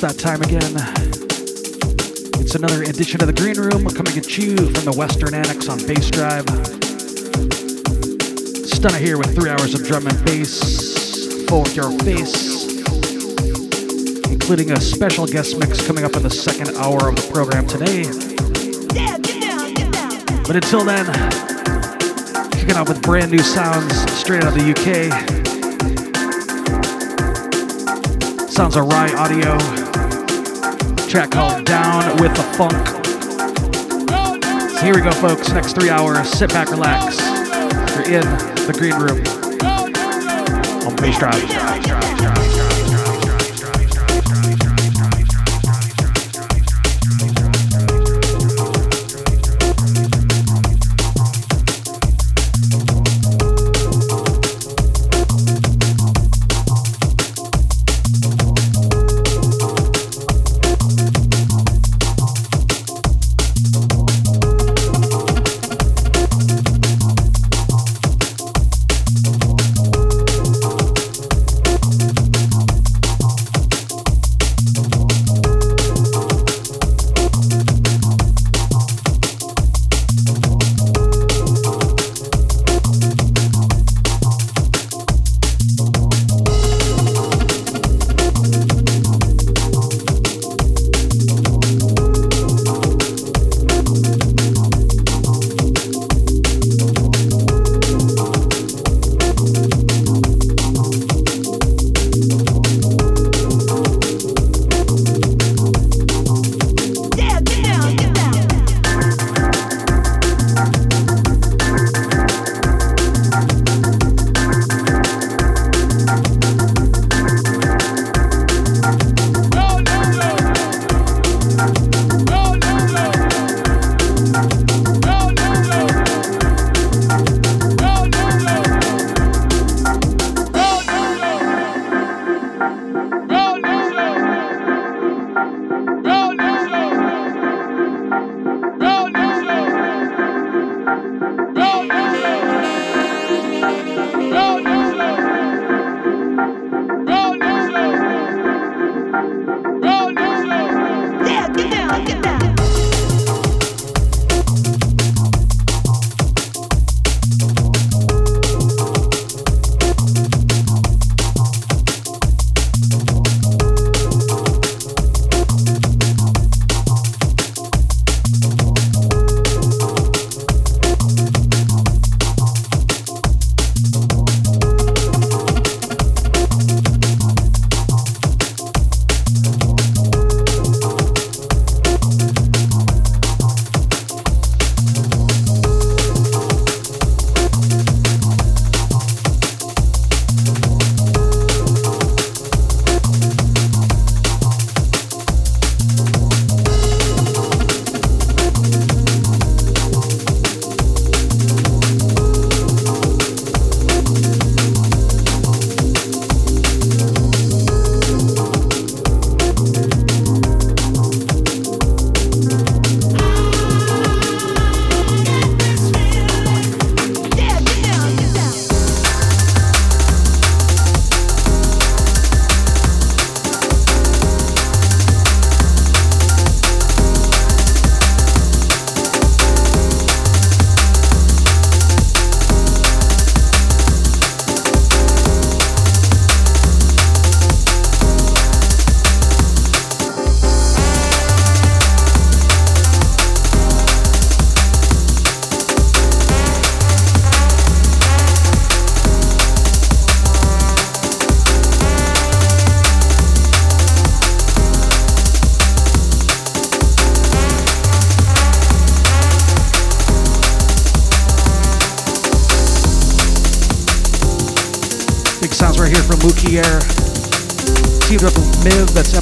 It's that time again. It's another edition of the Green Room. Coming at you from the Western Annex on Bass Drive. Stunna here with three hours of drum and bass for your face, including a special guest mix coming up in the second hour of the program today. But until then, kicking off with brand new sounds straight out of the UK. Sounds of Ryaudio. Track called Down with the Funk. Here we go, folks. Next three hours. Sit back, relax. You're in the green room on Bassdrive.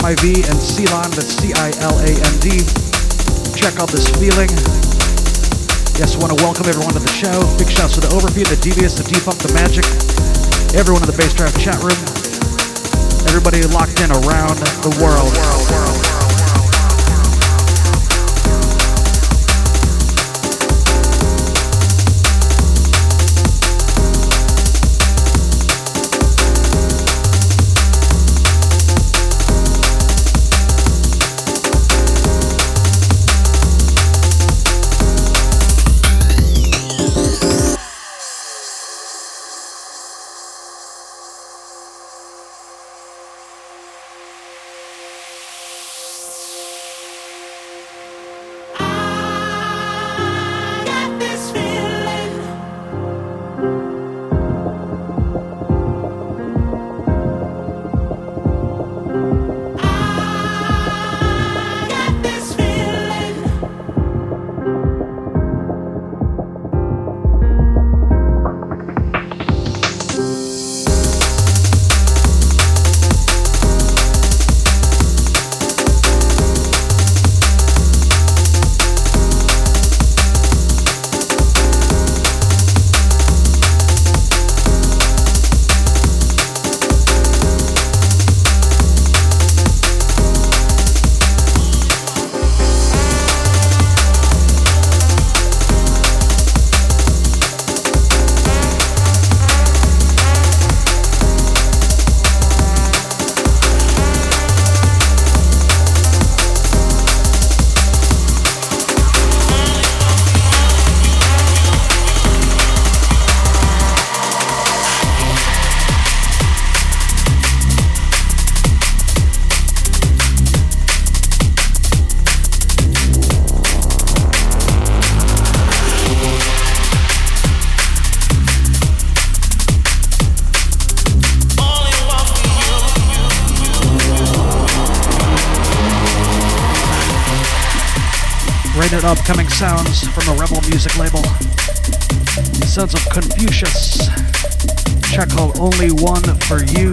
Miv, and Ciland, that's C-I-L-A-N-D. Check out this feeling. Yes, want to welcome everyone to the show. Big shouts to the Overfeed, the Devious, the Defunct, the Magic, everyone in the Bassdrive chat room, everybody locked in around the world. world, world, world. Upcoming sounds from the Rebel music label. Sons of Confusious. Check called Only One for You.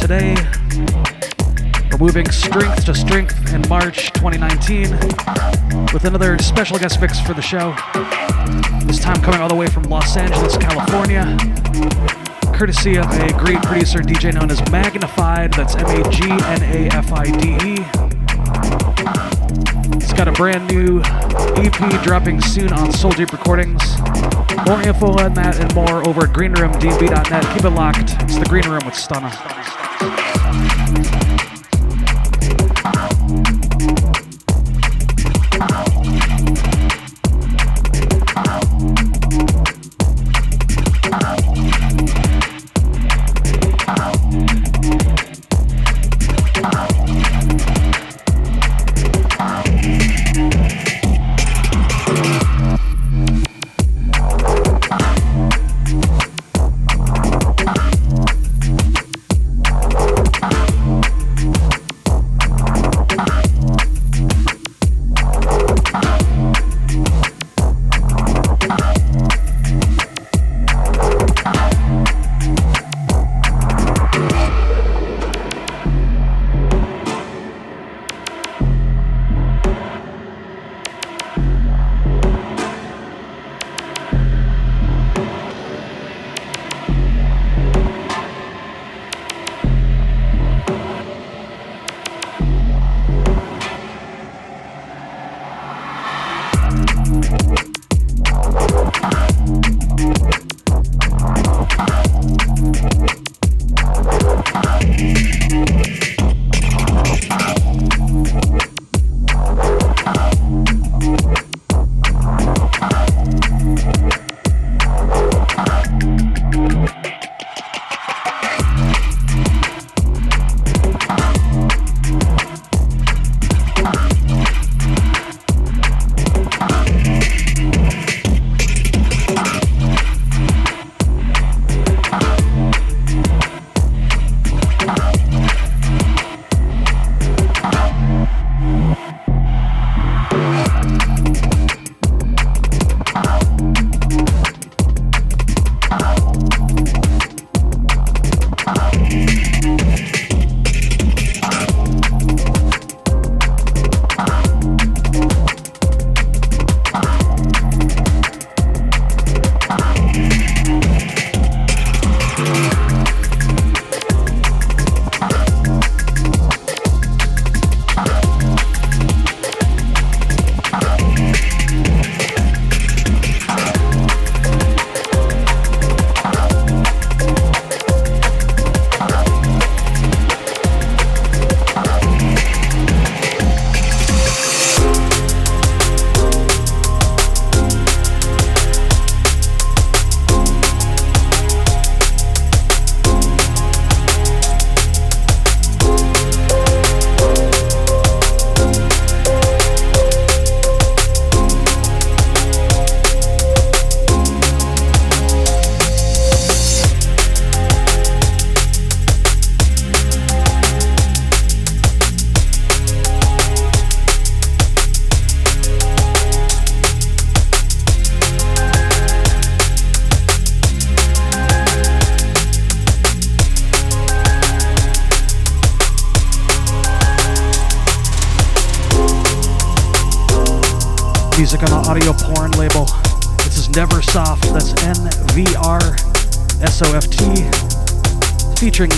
Today, we're moving strength to strength in March 2019 with another special guest mix for the show. This time coming all the way from Los Angeles, California courtesy of a great producer DJ known as Magnafide. That's M A G N A F I D E. It's got a brand new EP dropping soon on Soul Deep Recordings. More info on that and more over at greenroomdb.net. Keep it locked. It's the Green Room with Stunna.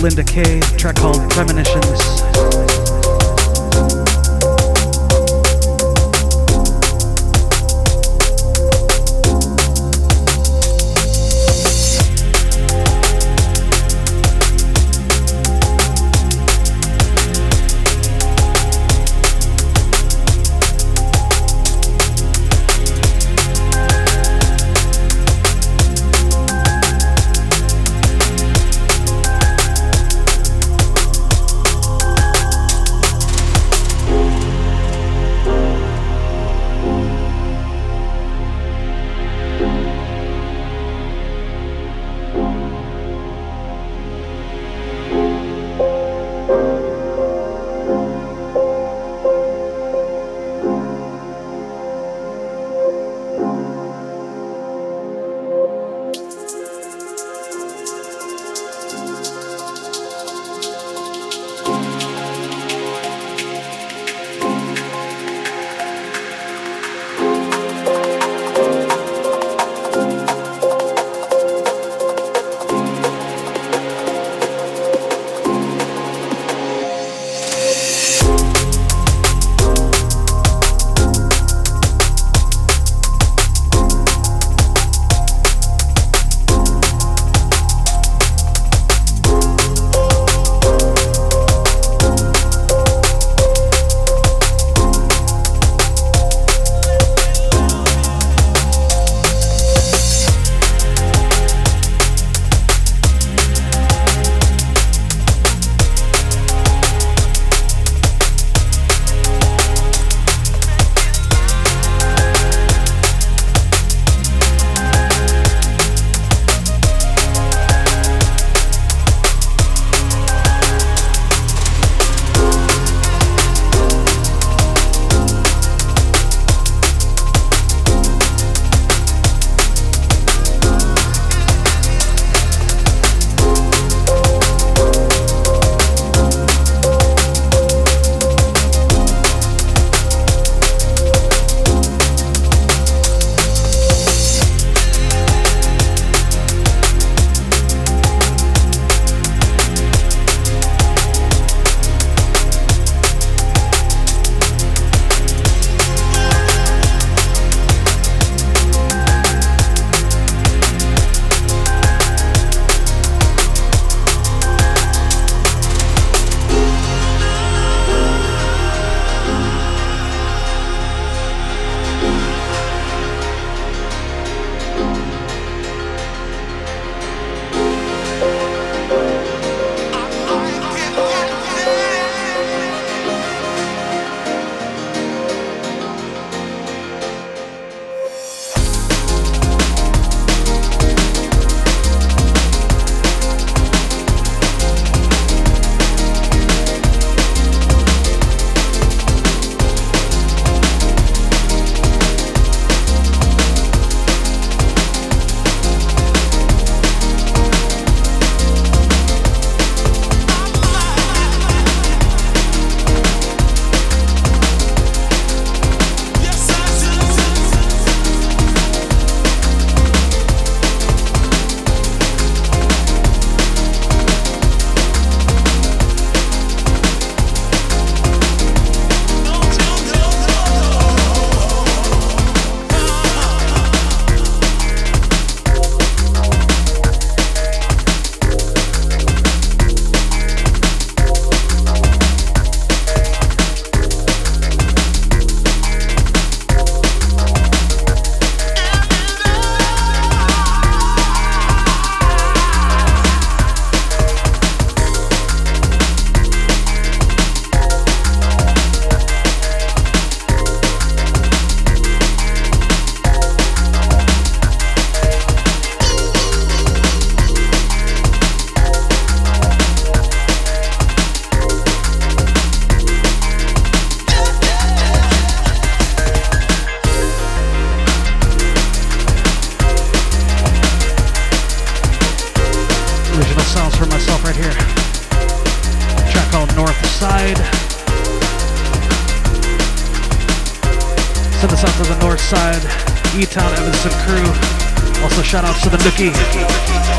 Linda Kay, track Crew. Also shout outs to the Nookie.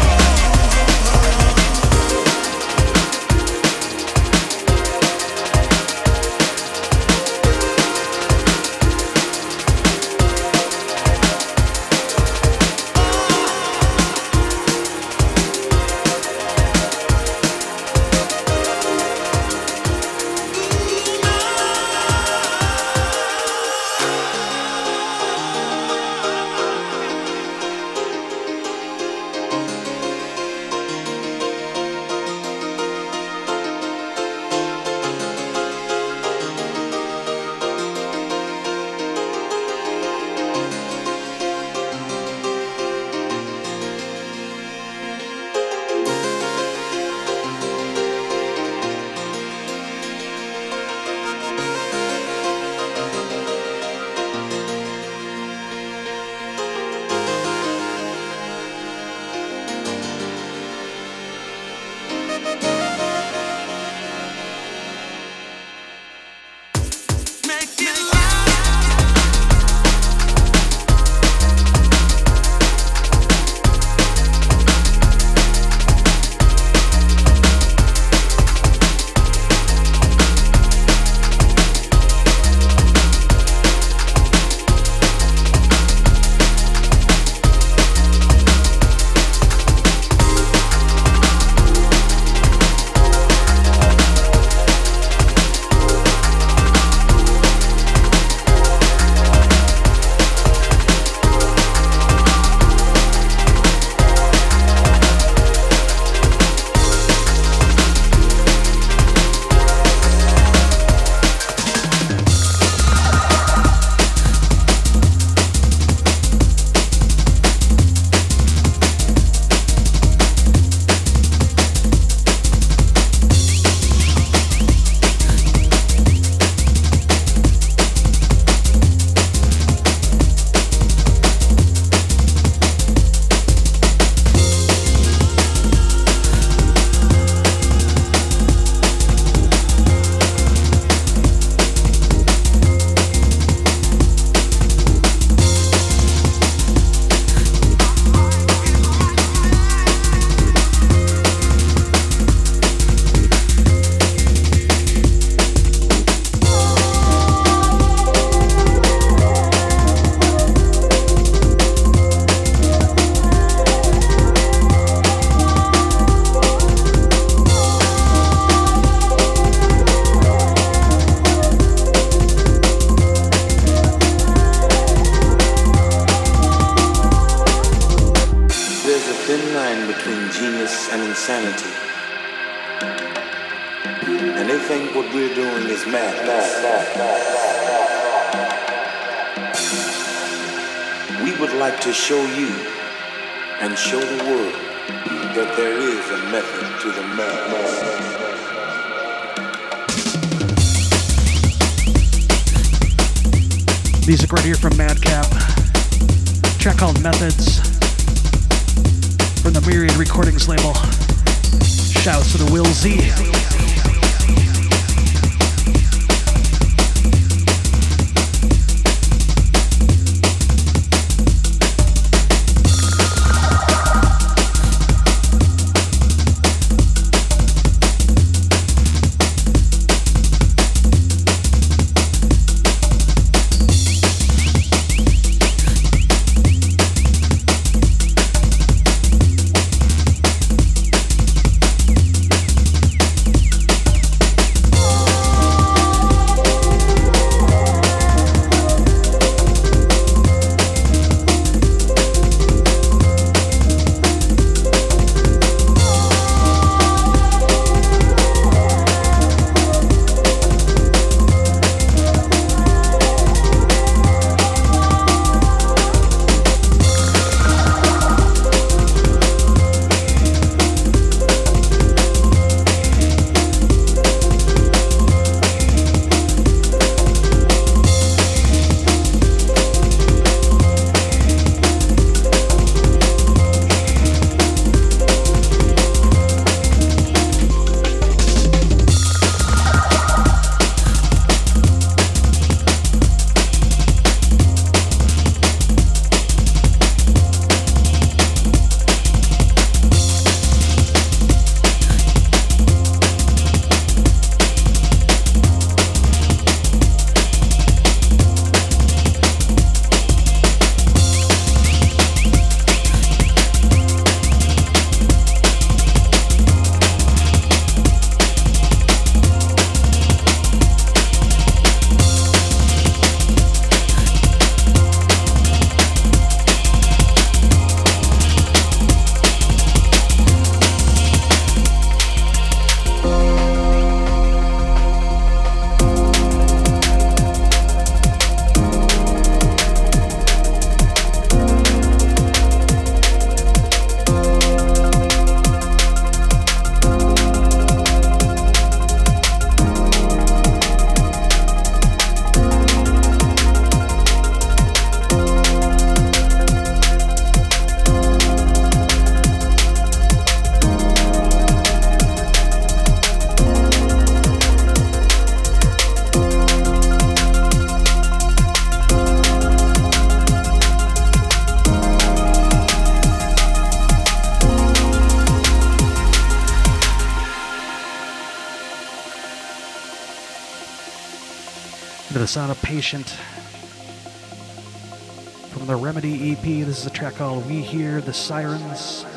Patient from the Remedy EP. This is a track called We Hear the Sirens.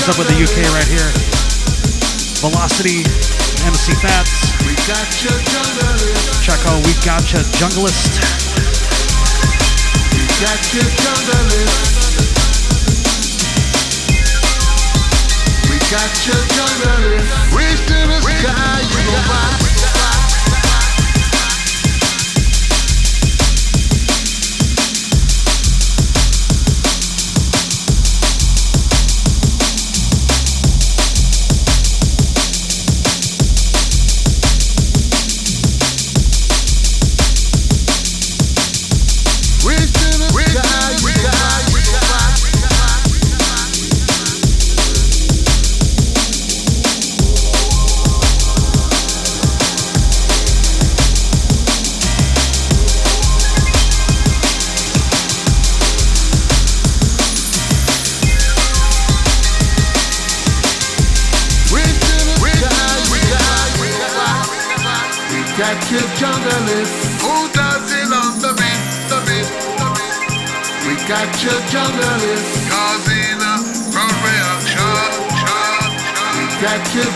What's up with the UK right here? Velocity, MC Fats, we gotcha junglist. Checo, we gotcha junglist. We gotcha Junglist. We gotcha Junglist. Reach to the sky, you go by. on the beat? We got your journalists causing a crowd. We got your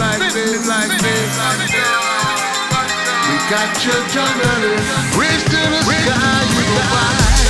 like this, like me. We got your journalists. Reach to the sky, you go fly.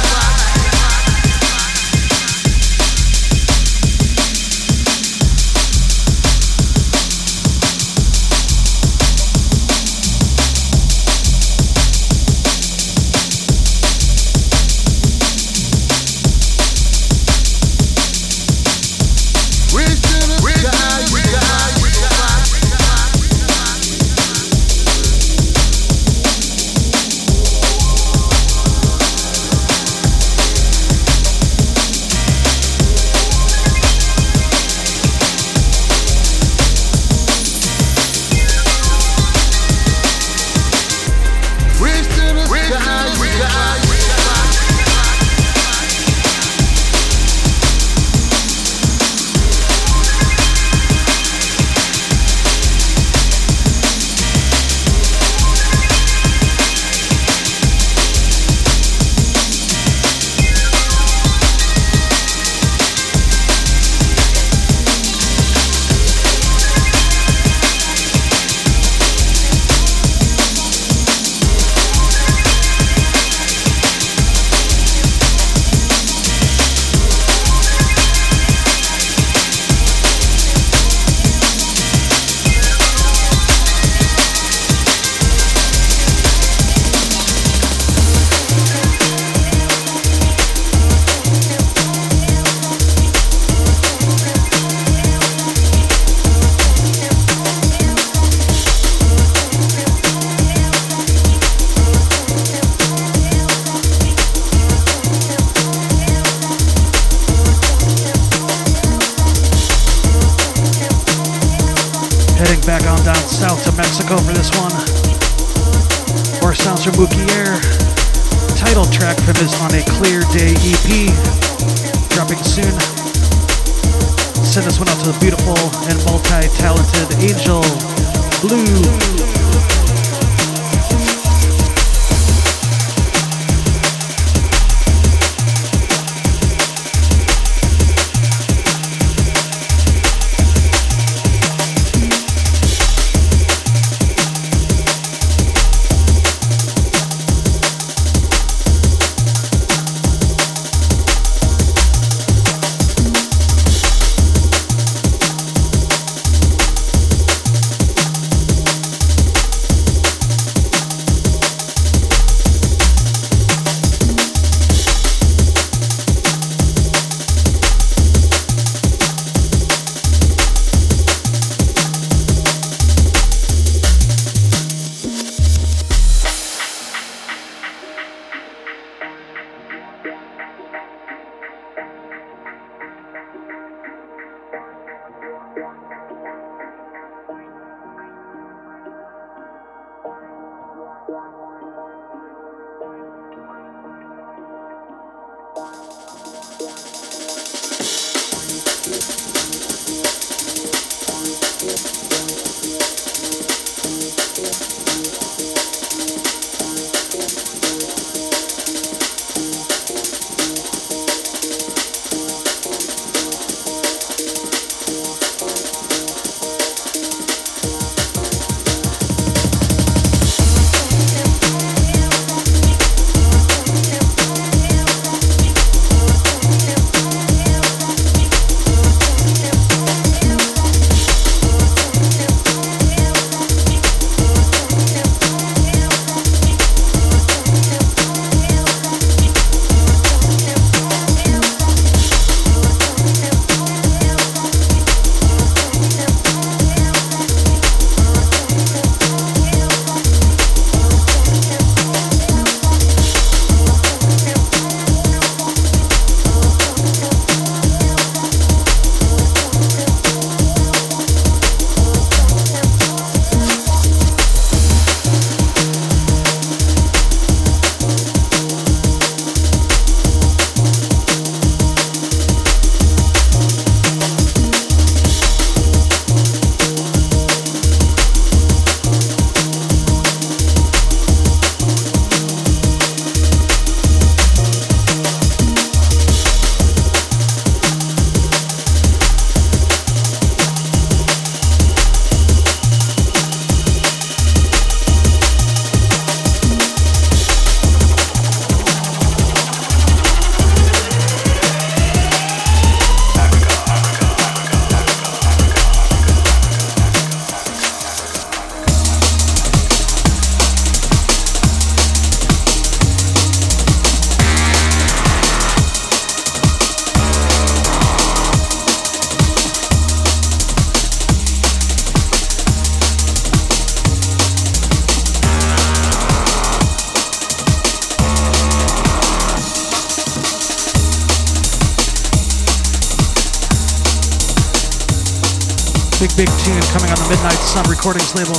Recordings label.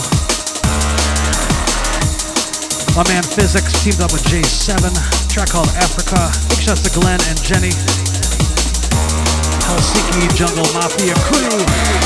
My man Physics teamed up with J7. Track called Africa. Big shouts to Glenn and Jenny. Helsinki Jungle Mafia crew.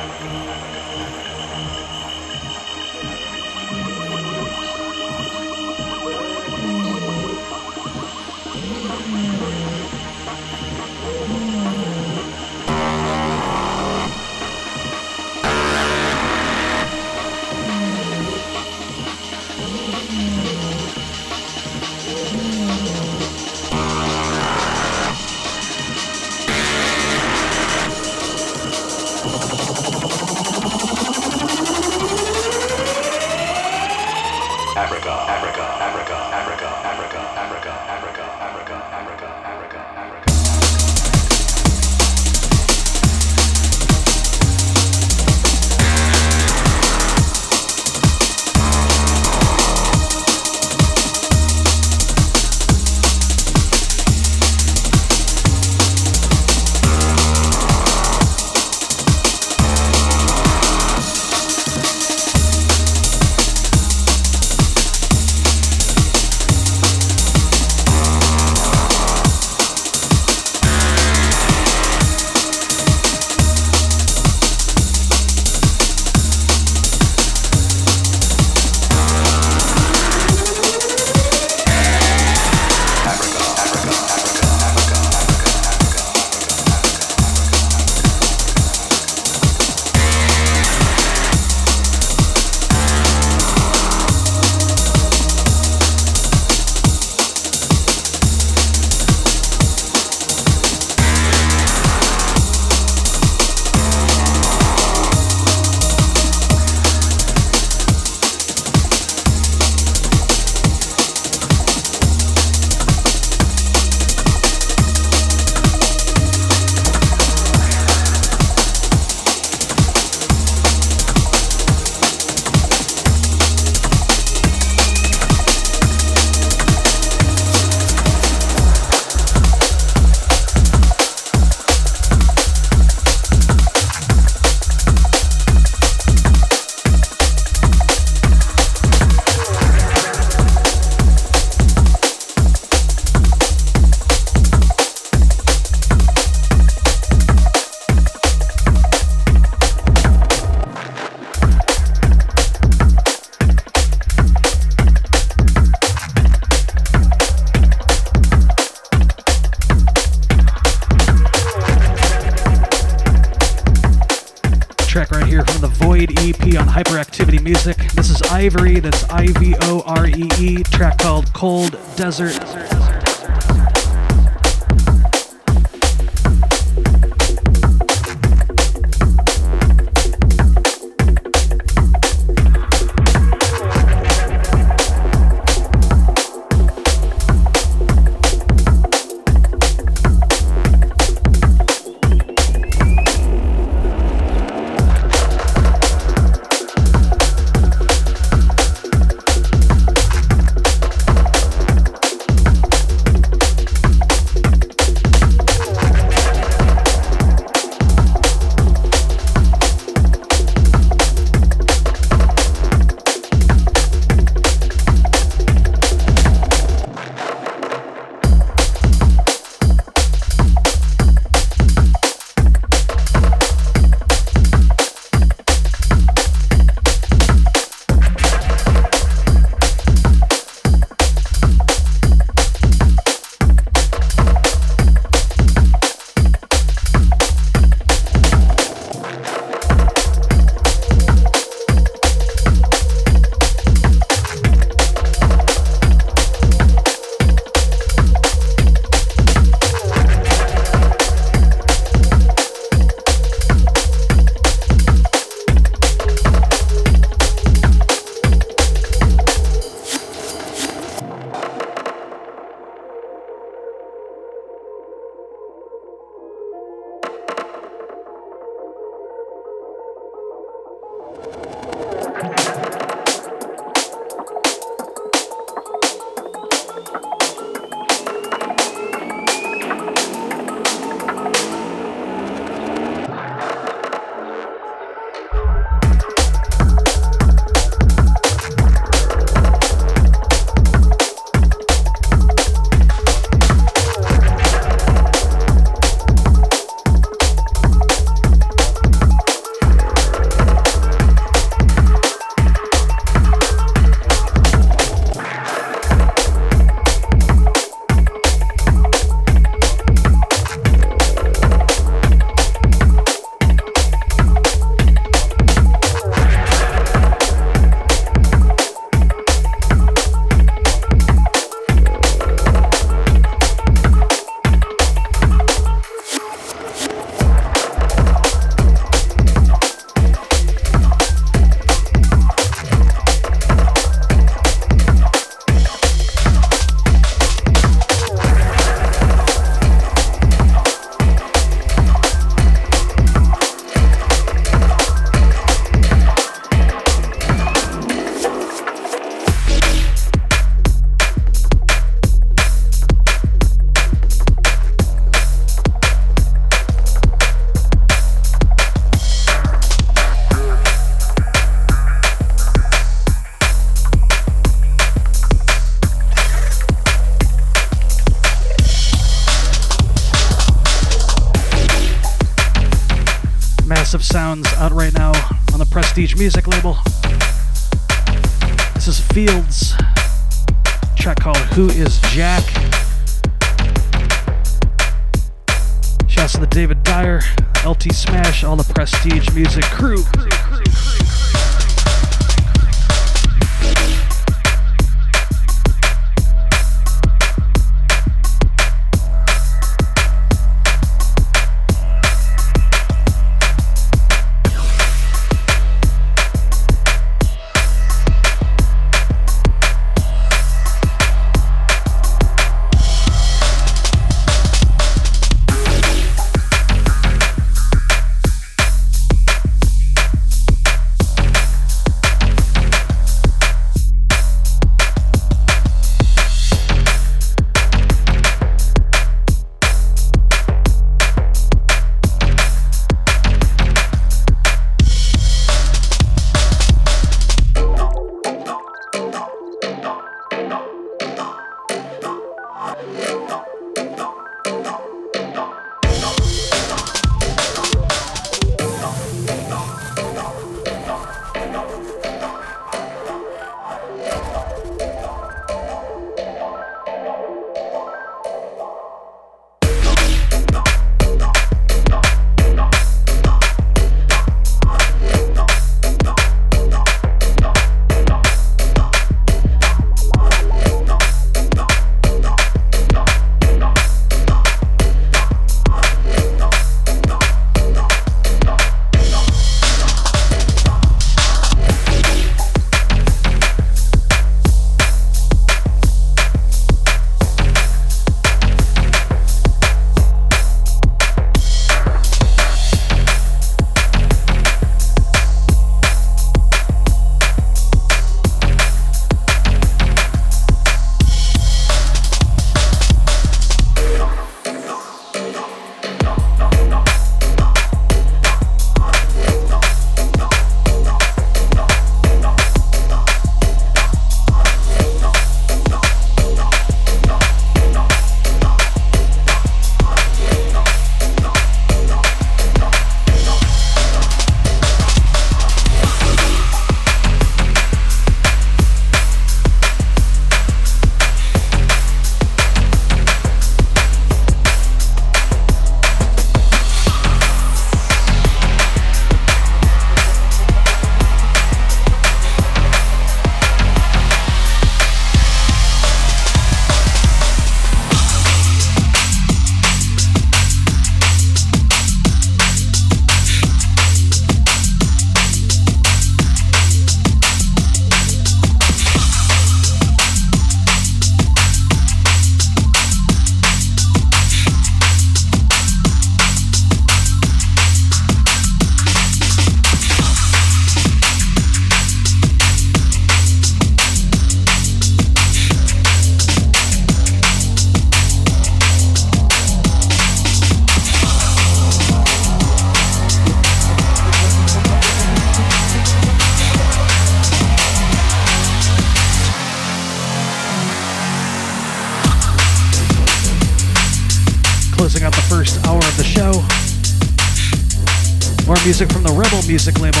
Music from the Rebel Music label.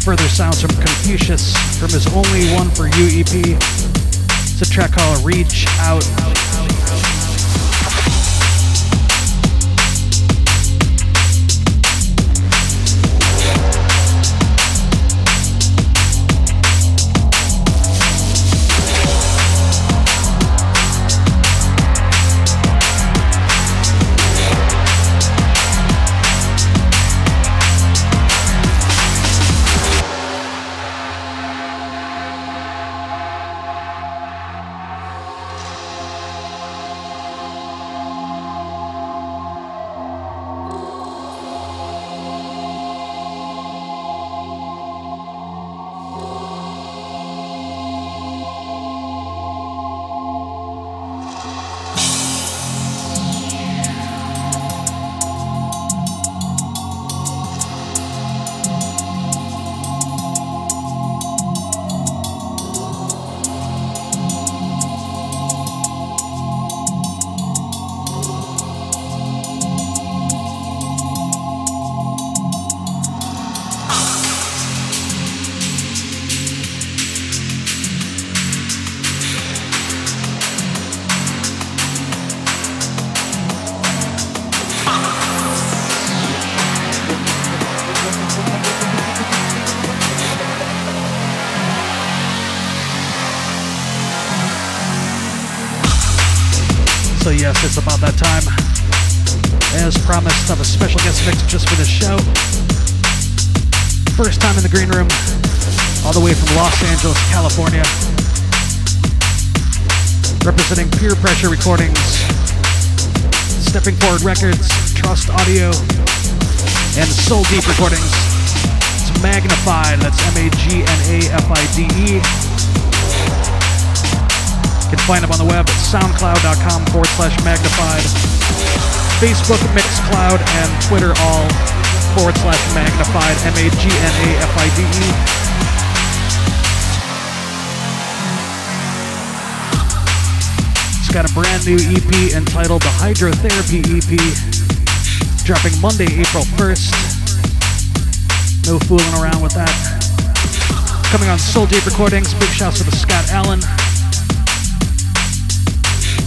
Further sounds from Confusious from his Only One for You EP. It's a track called Reach Out. Recordings, Stepping Forward Records, Trust Audio, and Soul Deep Recordings. It's Magnafide, that's M A G N A F I D E. You can find them on the web at soundcloud.com forward slash magnafide. Facebook, Mixcloud, and Twitter all forward slash magnafide, M A G N A F I D E. Got a brand new EP entitled The Hydrotherapy EP, dropping Monday, April 1st. No fooling around with that. Coming on Soul Deep Recordings, big shouts to the Scott Allen.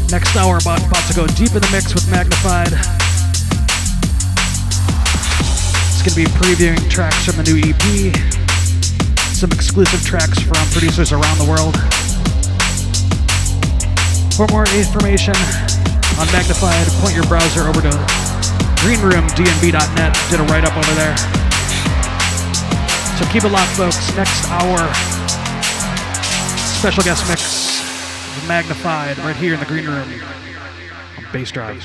Next hour, about, about to go deep in the mix with Magnafide. It's going to be previewing tracks from the new EP, some exclusive tracks from producers around the world. For more information on Magnafide, point your browser over to greenroomdnb.net. Did a write up over there. So keep it locked, folks. Next hour, special guest mix magnafide right here in the green room on Bassdrive.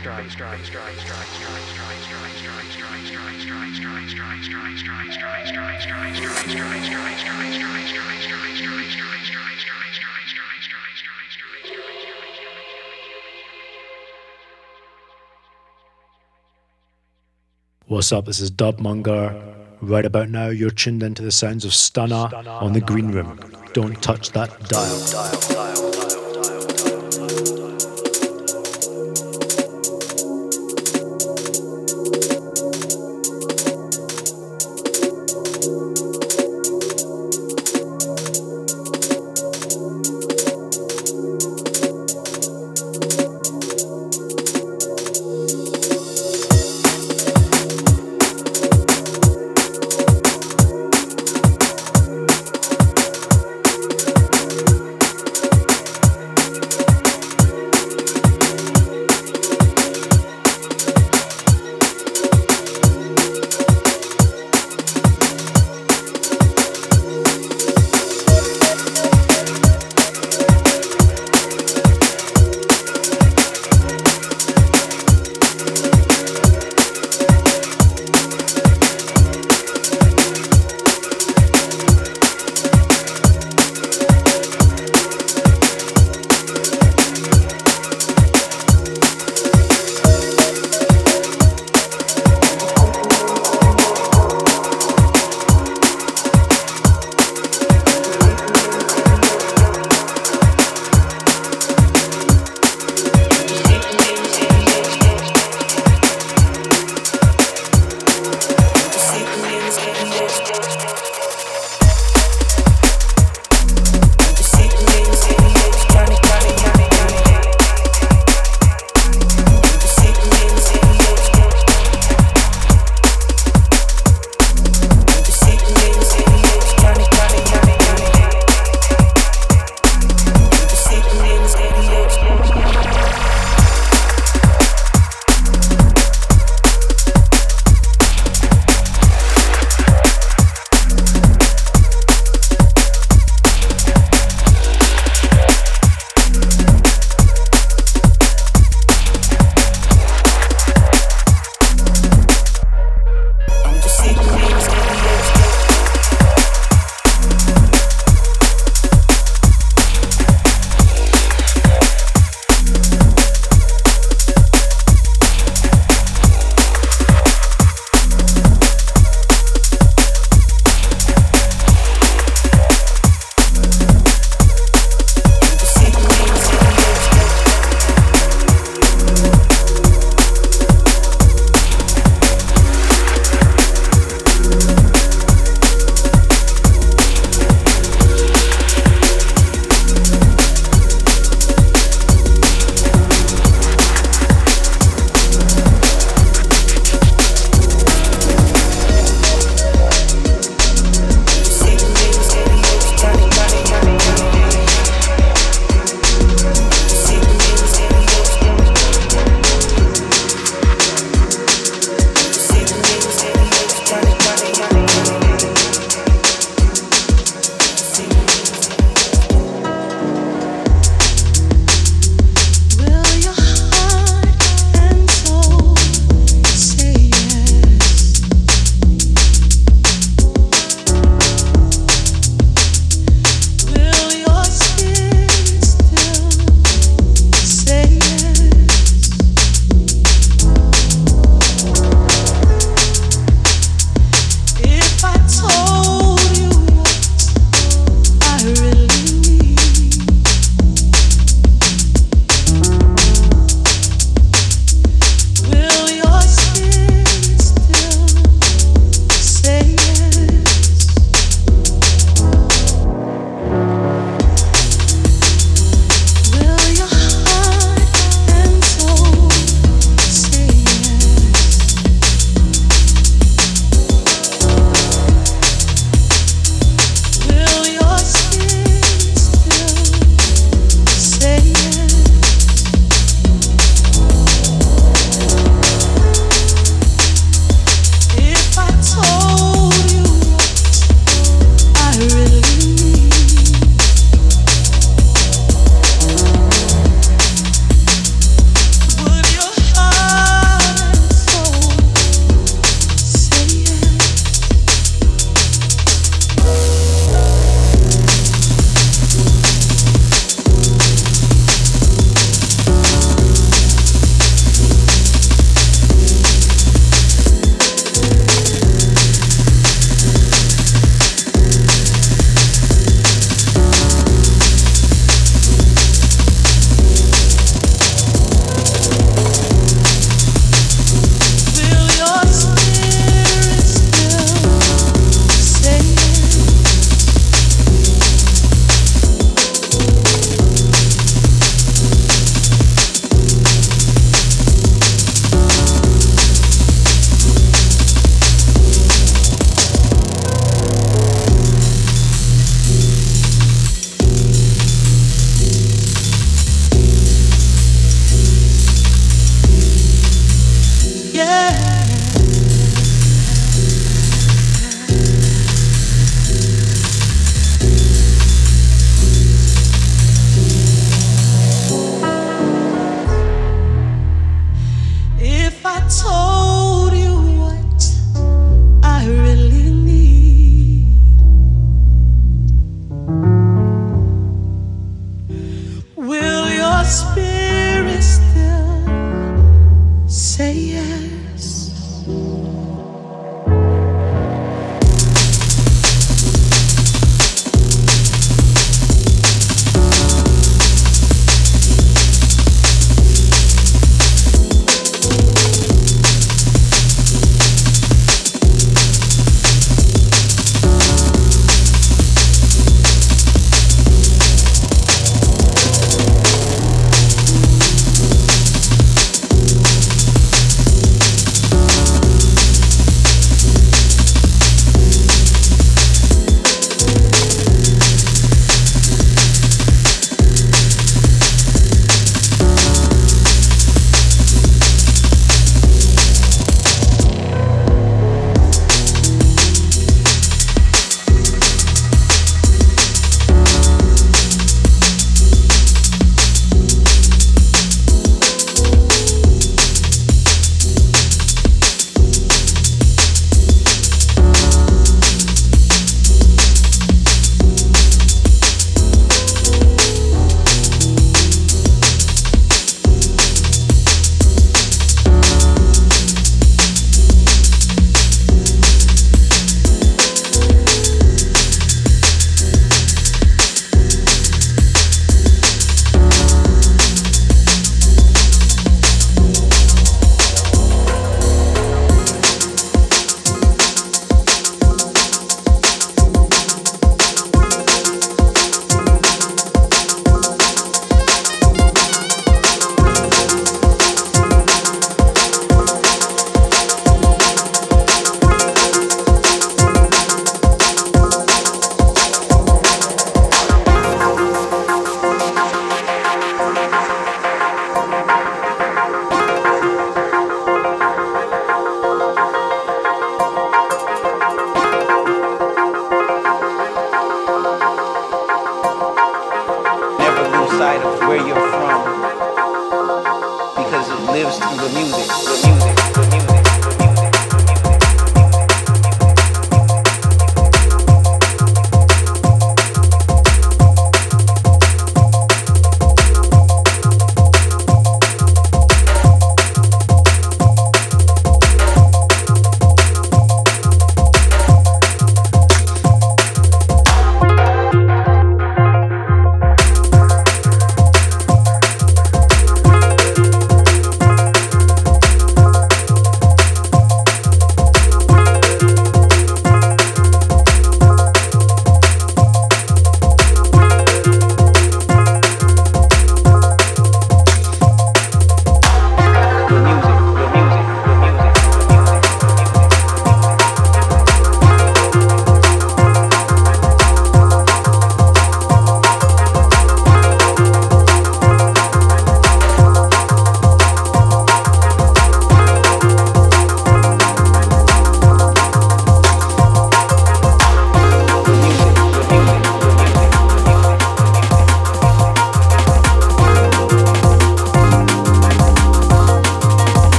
What's up? This is Dub Mungar. Right about now, you're tuned into the sounds of Stunna on the Green Room. Don't touch that dial. dial, dial.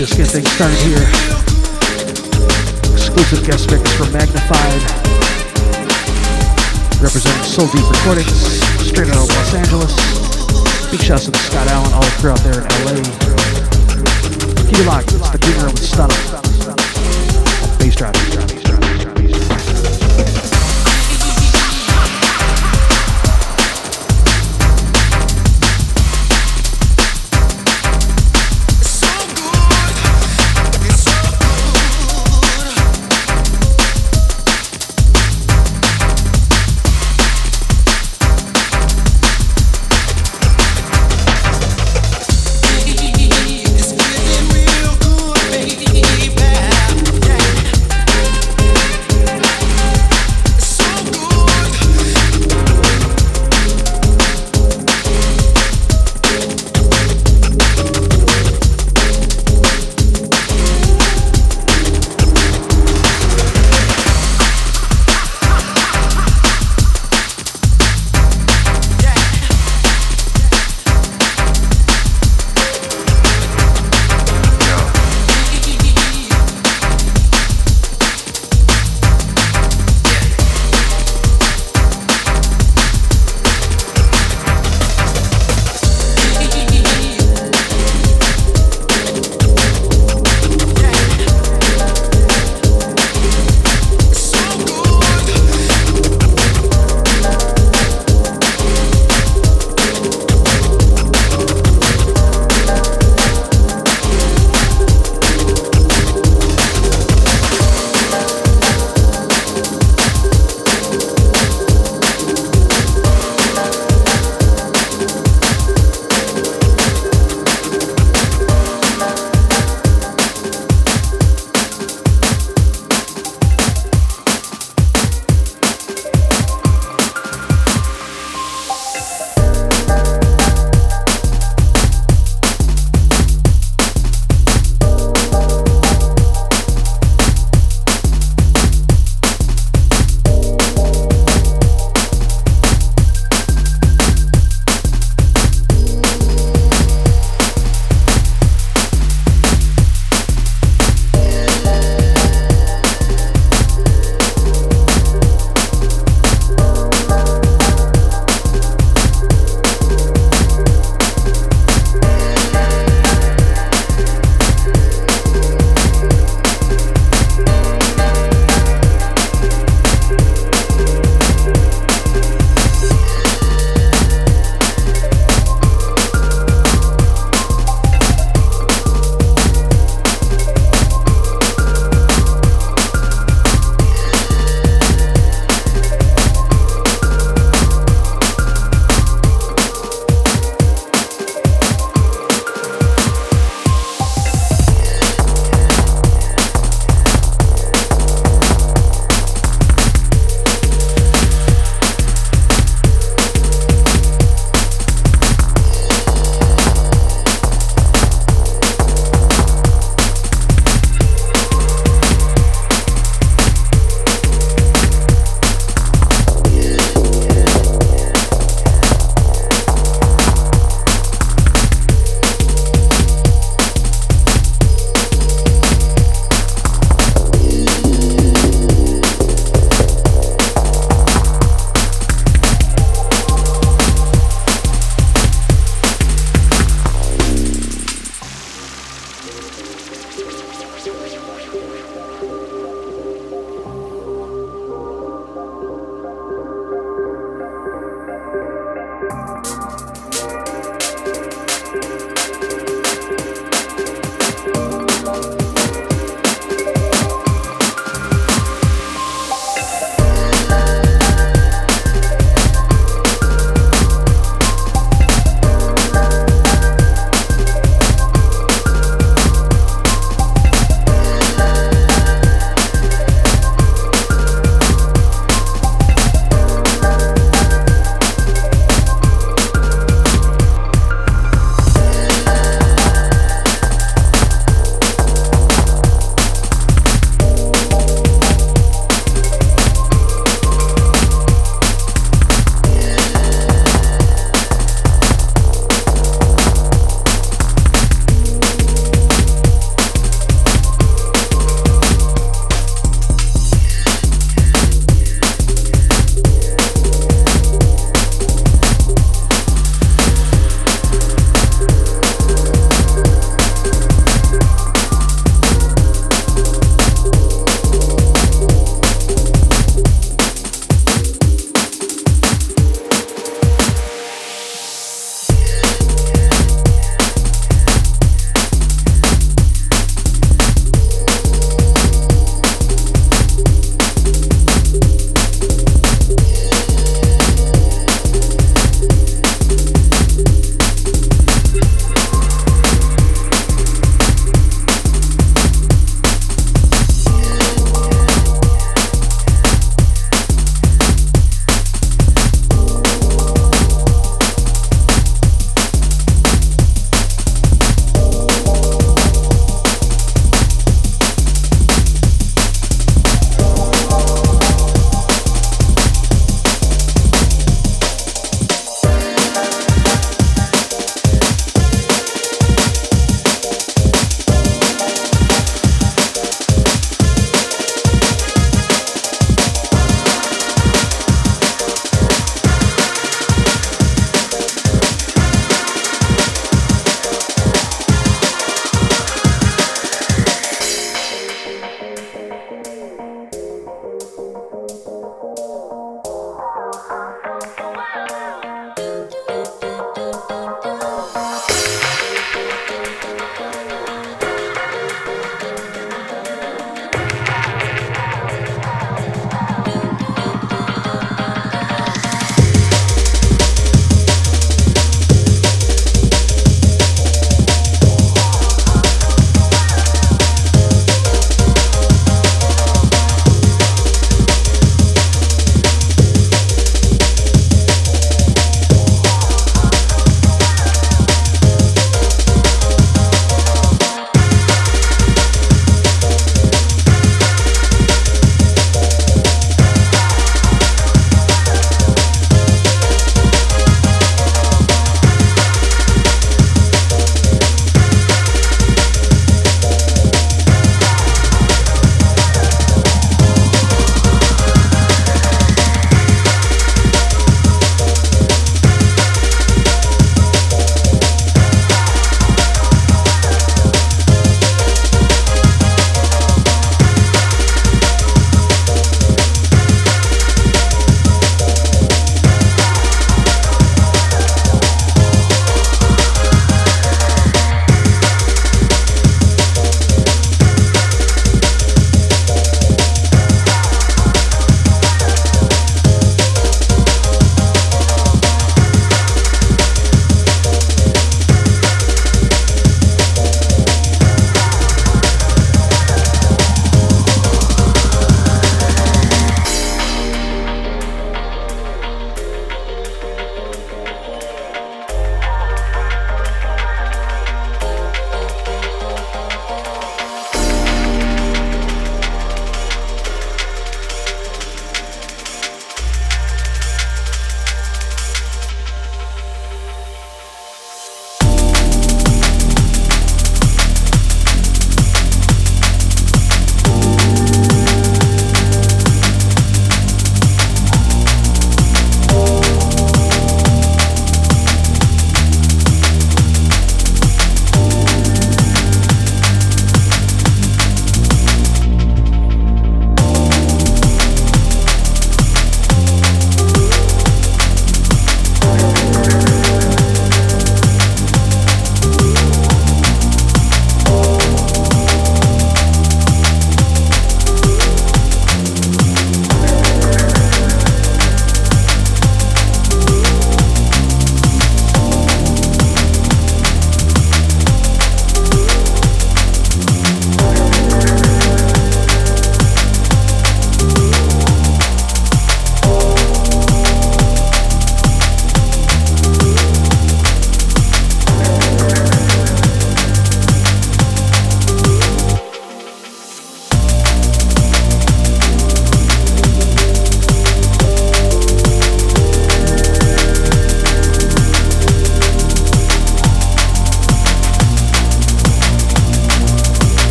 Everything started here. Exclusive guest mix from Magnafide. Representing Soul Deep Recordings, straight out of Los Angeles. Big shouts to Scott Allen all throughout there in LA. Keep it locked, it's the Green Room with Stunna. Bass bass drop,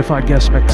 Magnafide guest mix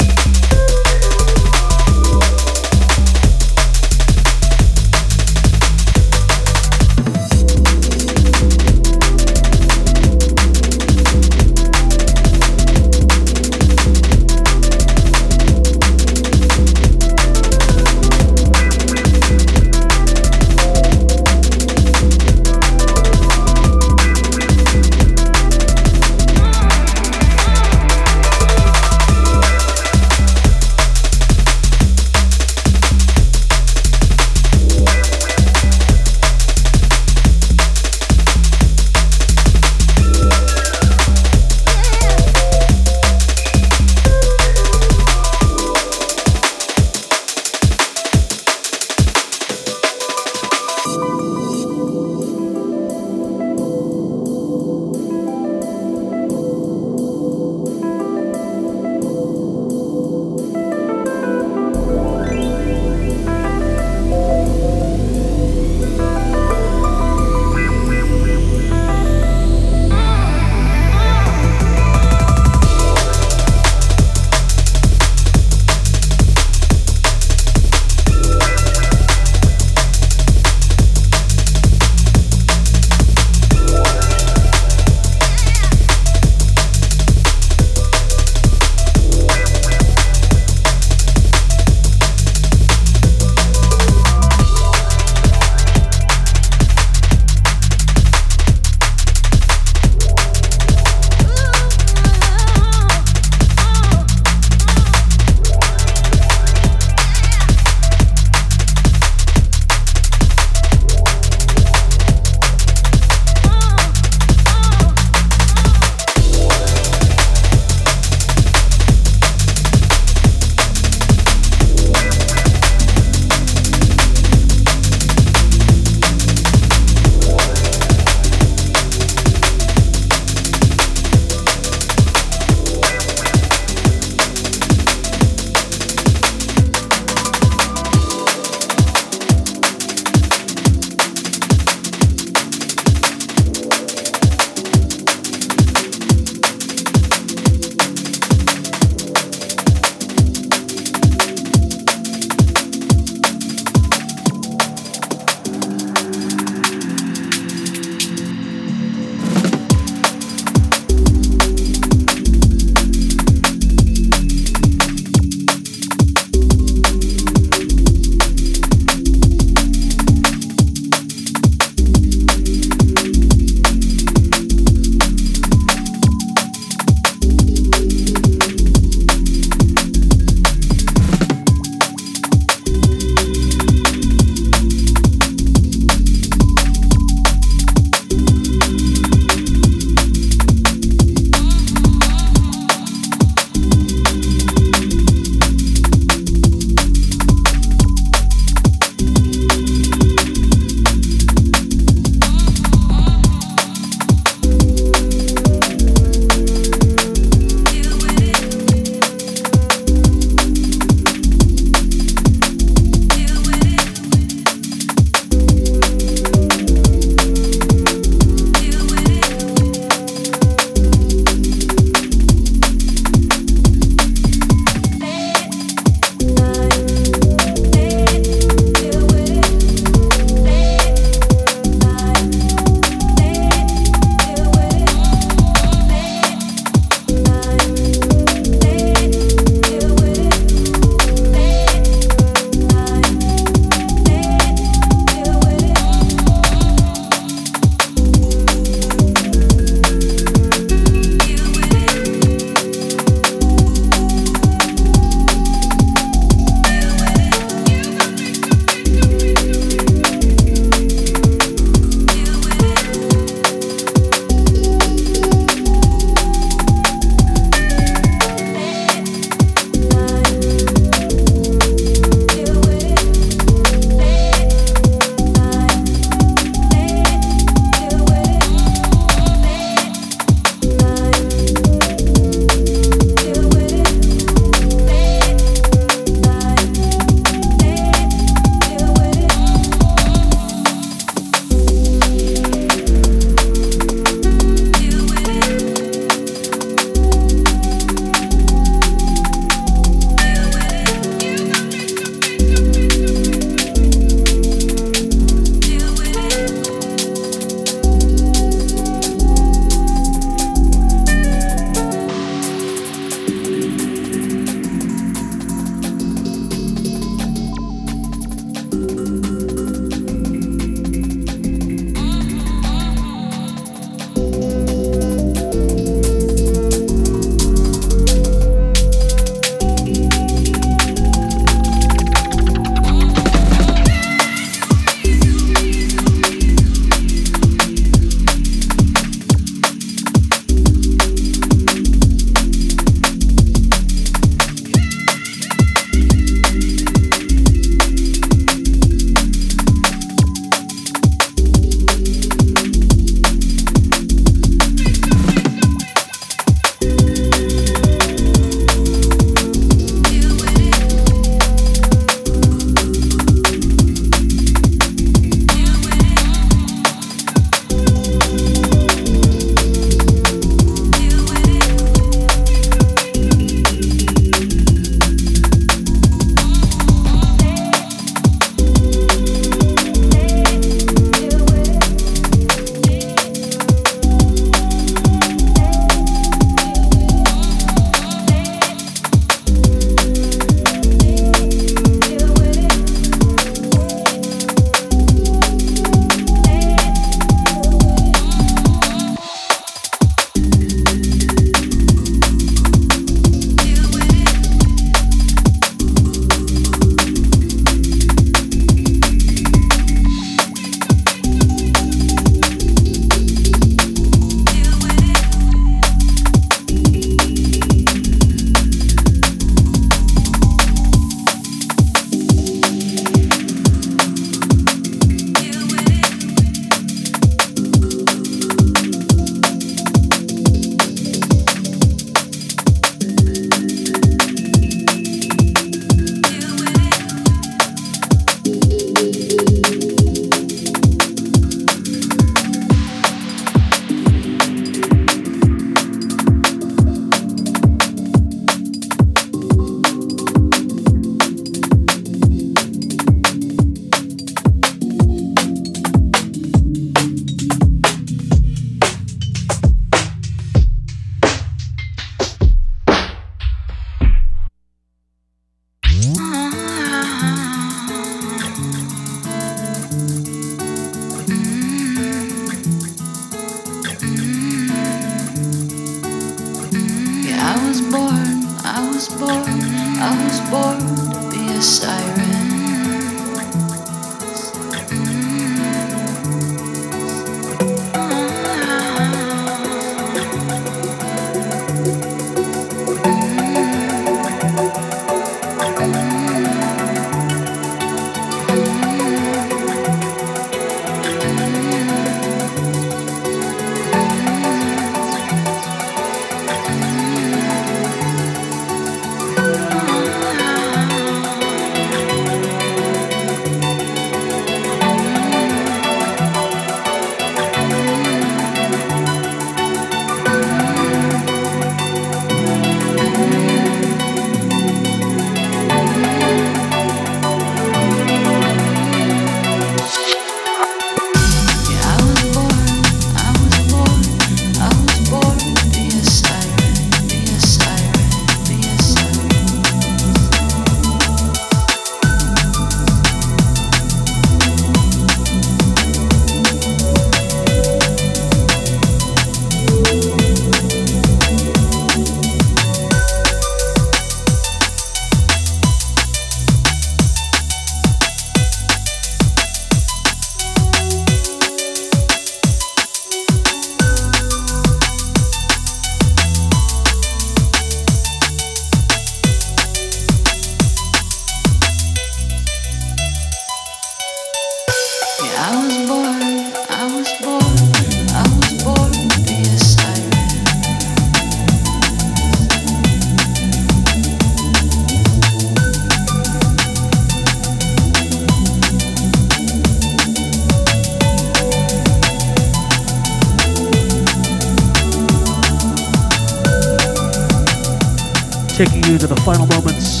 you to the final moments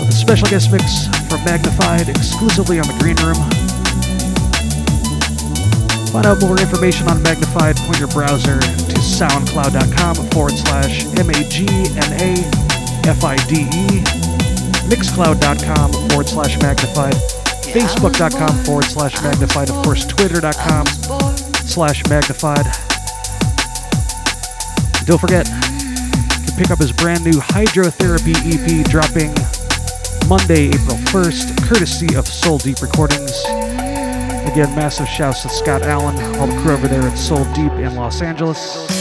of the special guest mix from Magnafide exclusively on the Green Room. Find out more information on Magnafide, point your browser to soundcloud.com forward slash M A G N A F I D E, mixcloud.com forward slash magnafide, facebook.com forward slash magnafide, of course, twitter.com slash magnafide. Don't forget pick up his brand new Hydrotherapy EP dropping Monday, April 1st, courtesy of Soul Deep Recordings. Again, massive shouts to Scott Allen, all the crew over there at Soul Deep in Los Angeles.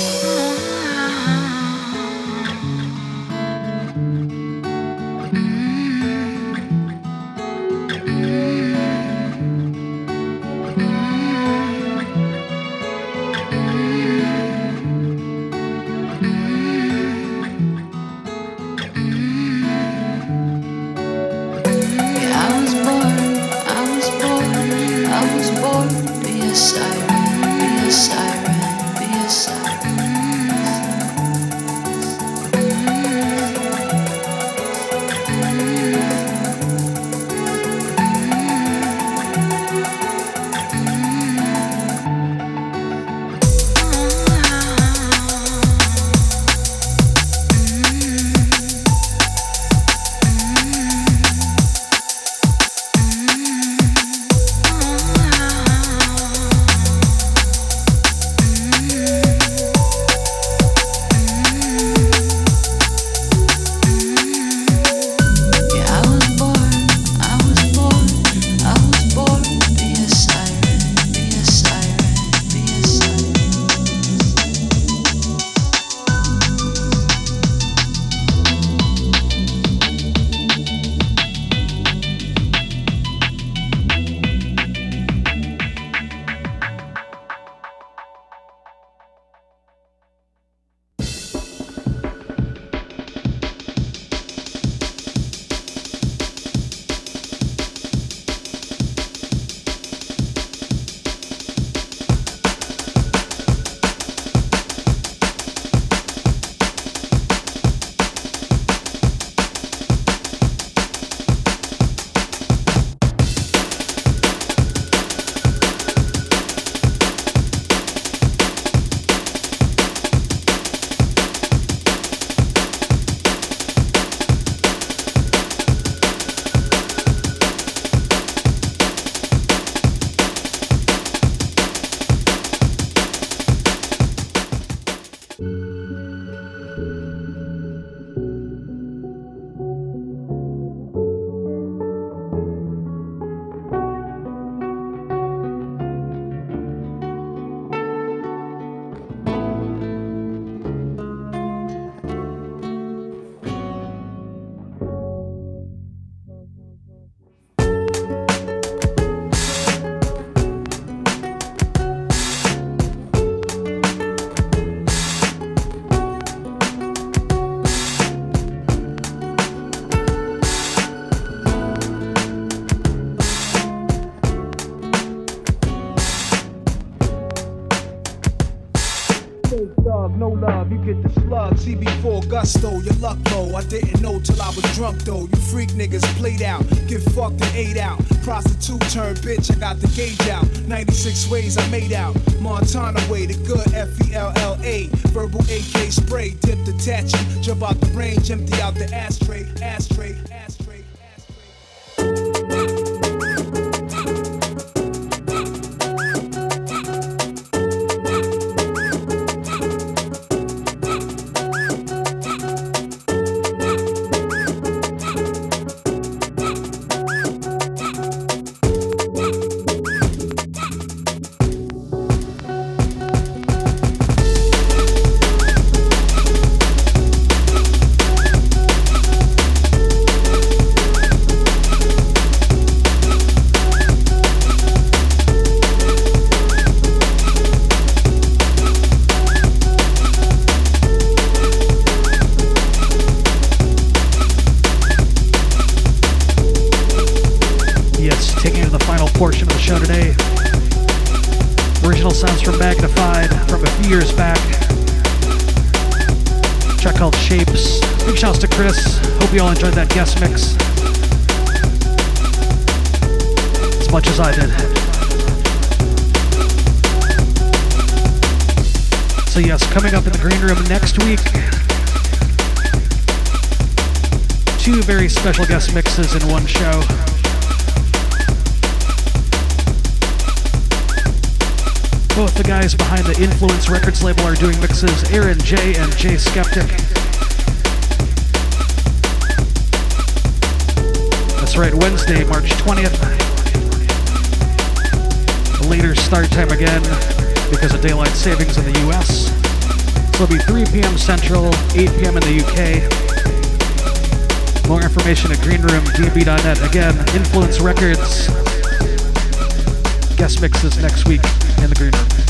Much as I did. So yes, coming up in the green room next week. Two very special guest mixes in one show. Both the guys behind the Influence Records label are doing mixes, Aaron J and Jay Skeptic. That's right, Wednesday, March 20th. Later start time again because of daylight savings in the US. So it'll be 3 p.m. Central, 8 p.m. in the UK. More information at greenroomdb.net. Again, Influence Records. Guest mixes next week in the green room.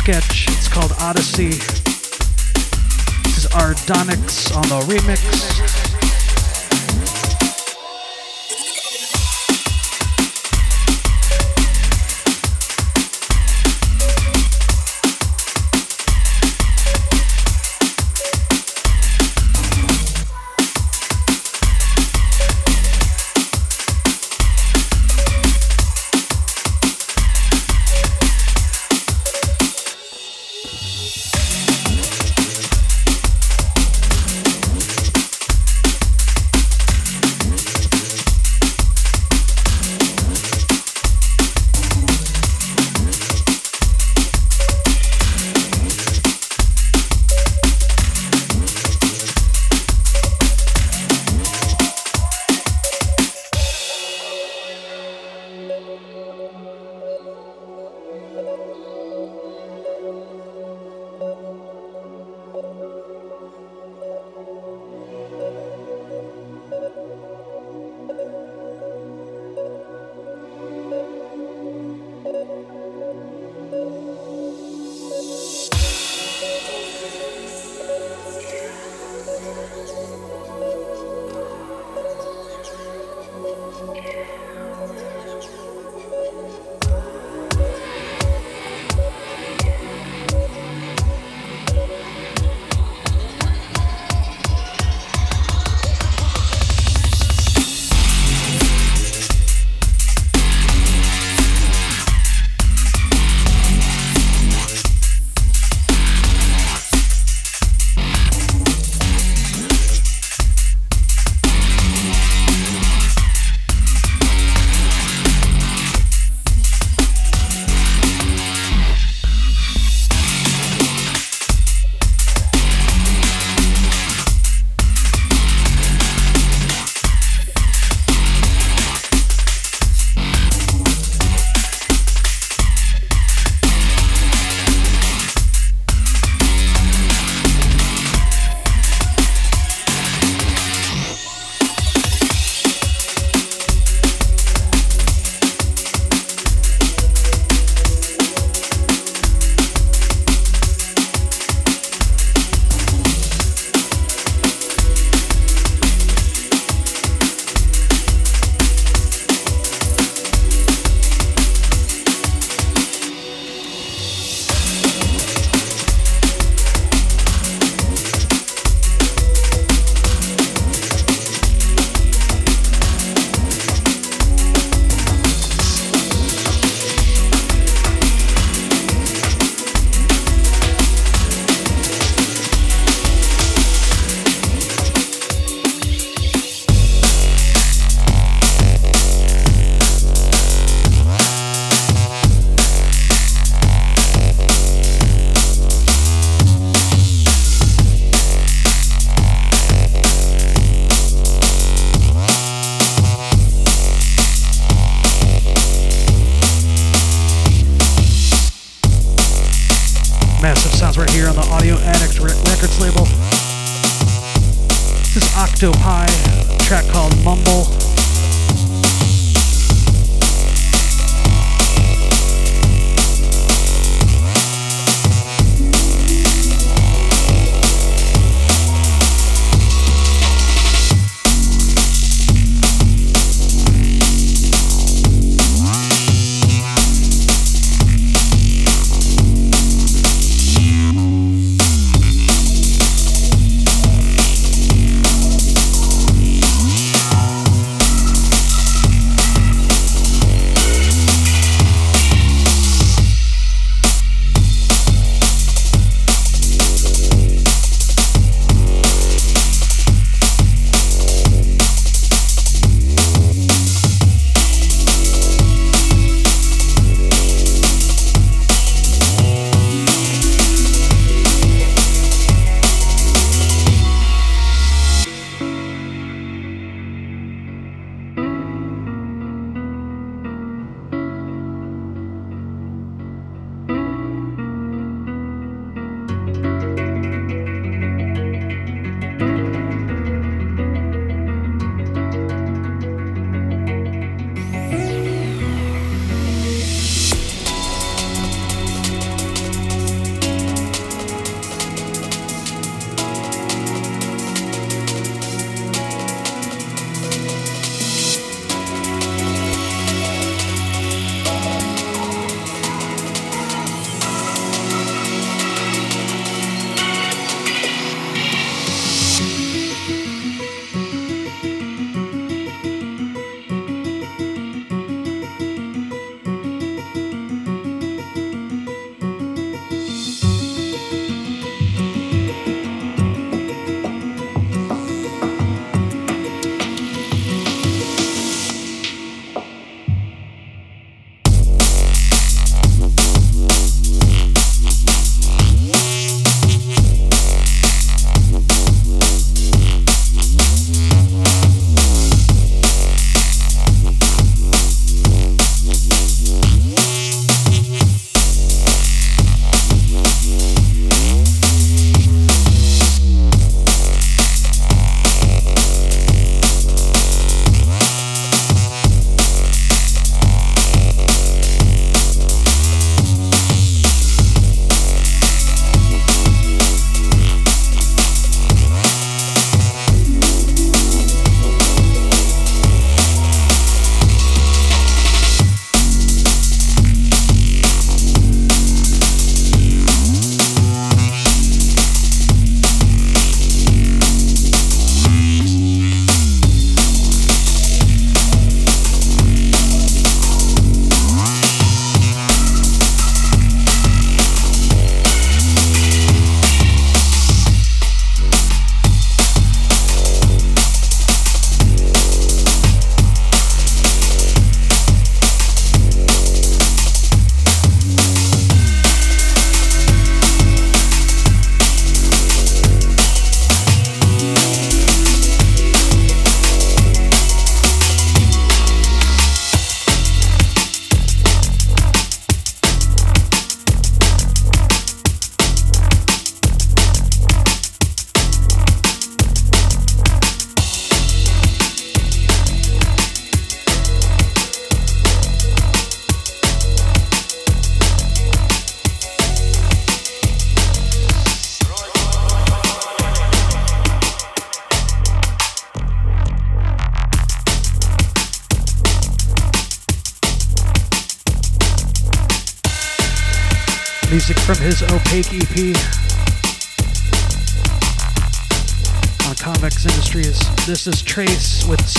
Sketch. It's called Odyssey. This is Aardonyx on the remix.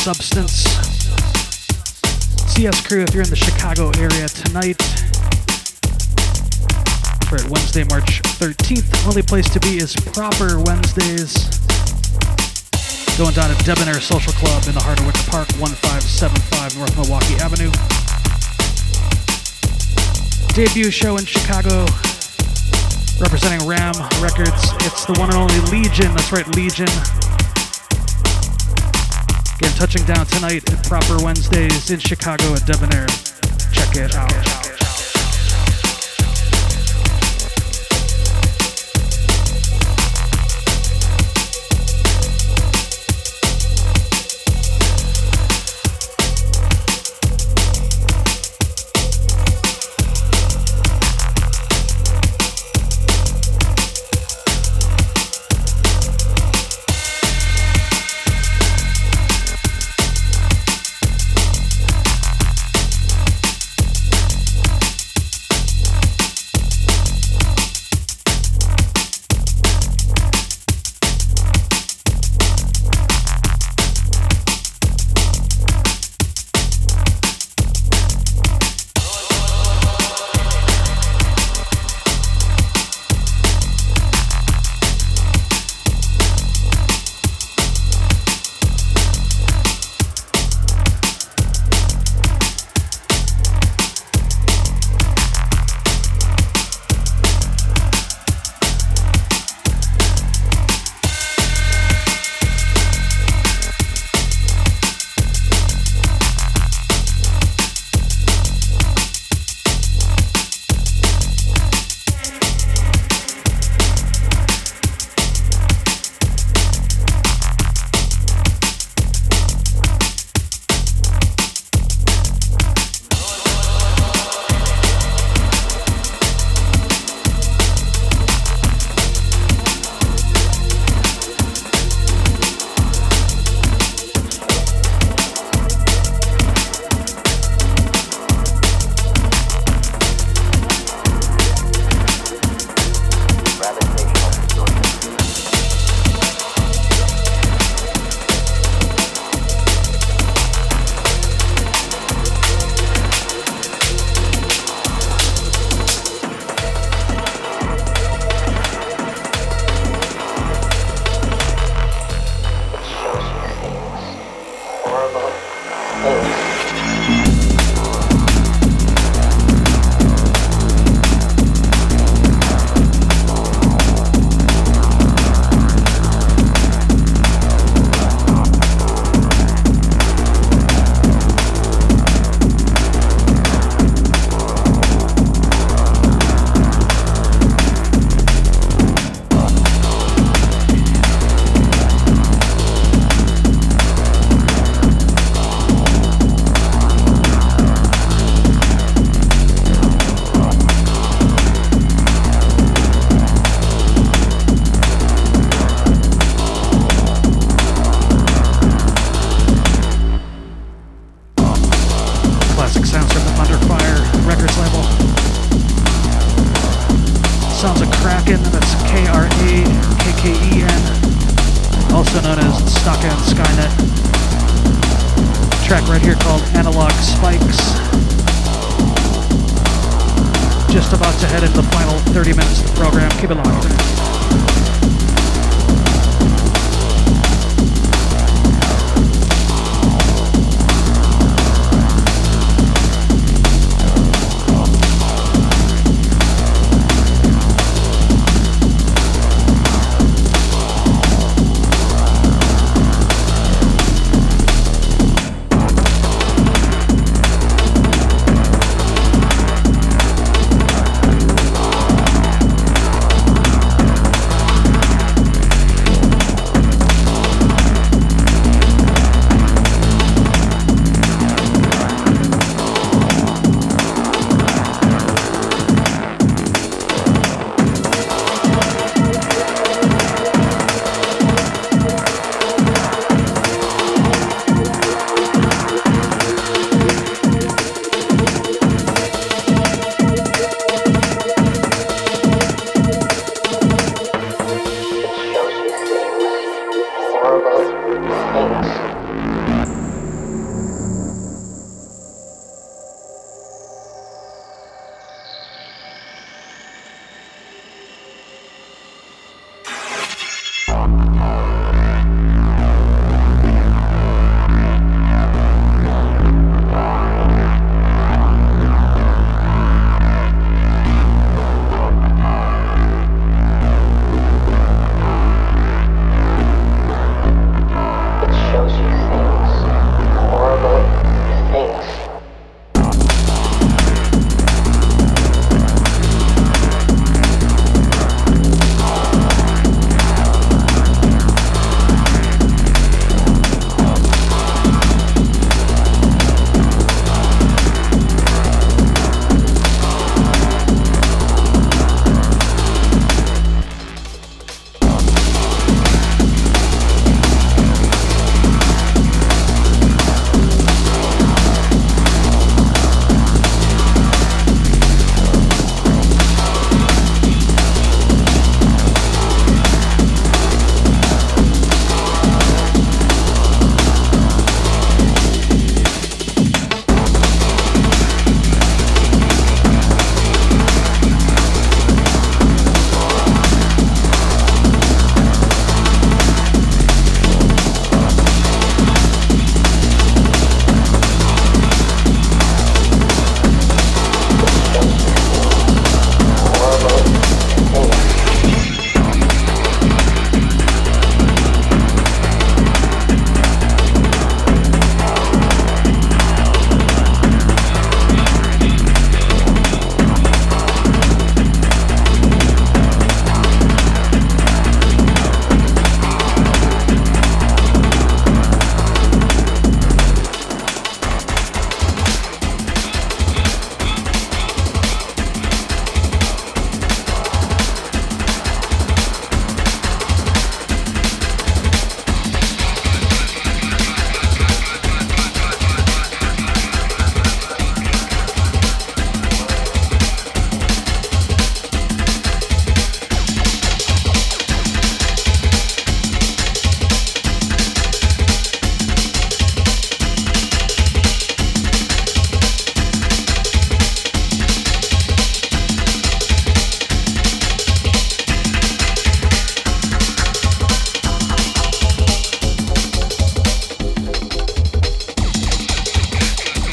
Substance. CS Crew, if you're in the Chicago area tonight, for Wednesday, March 13th, only place to be is Proper Wednesdays. Going down at Debonair Social Club in the heart of Wicker Park, 1575 North Milwaukee Avenue debut show in Chicago, representing Ram Records. It's the one and only Legion. That's right, Legion. Touching down tonight at Proper Wednesdays in Chicago at Debonair. Check it out.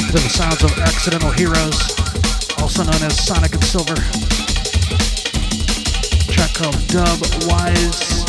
To the sounds of Accidental Heroes, also known as Sonic and Silva. track called Dub Wise.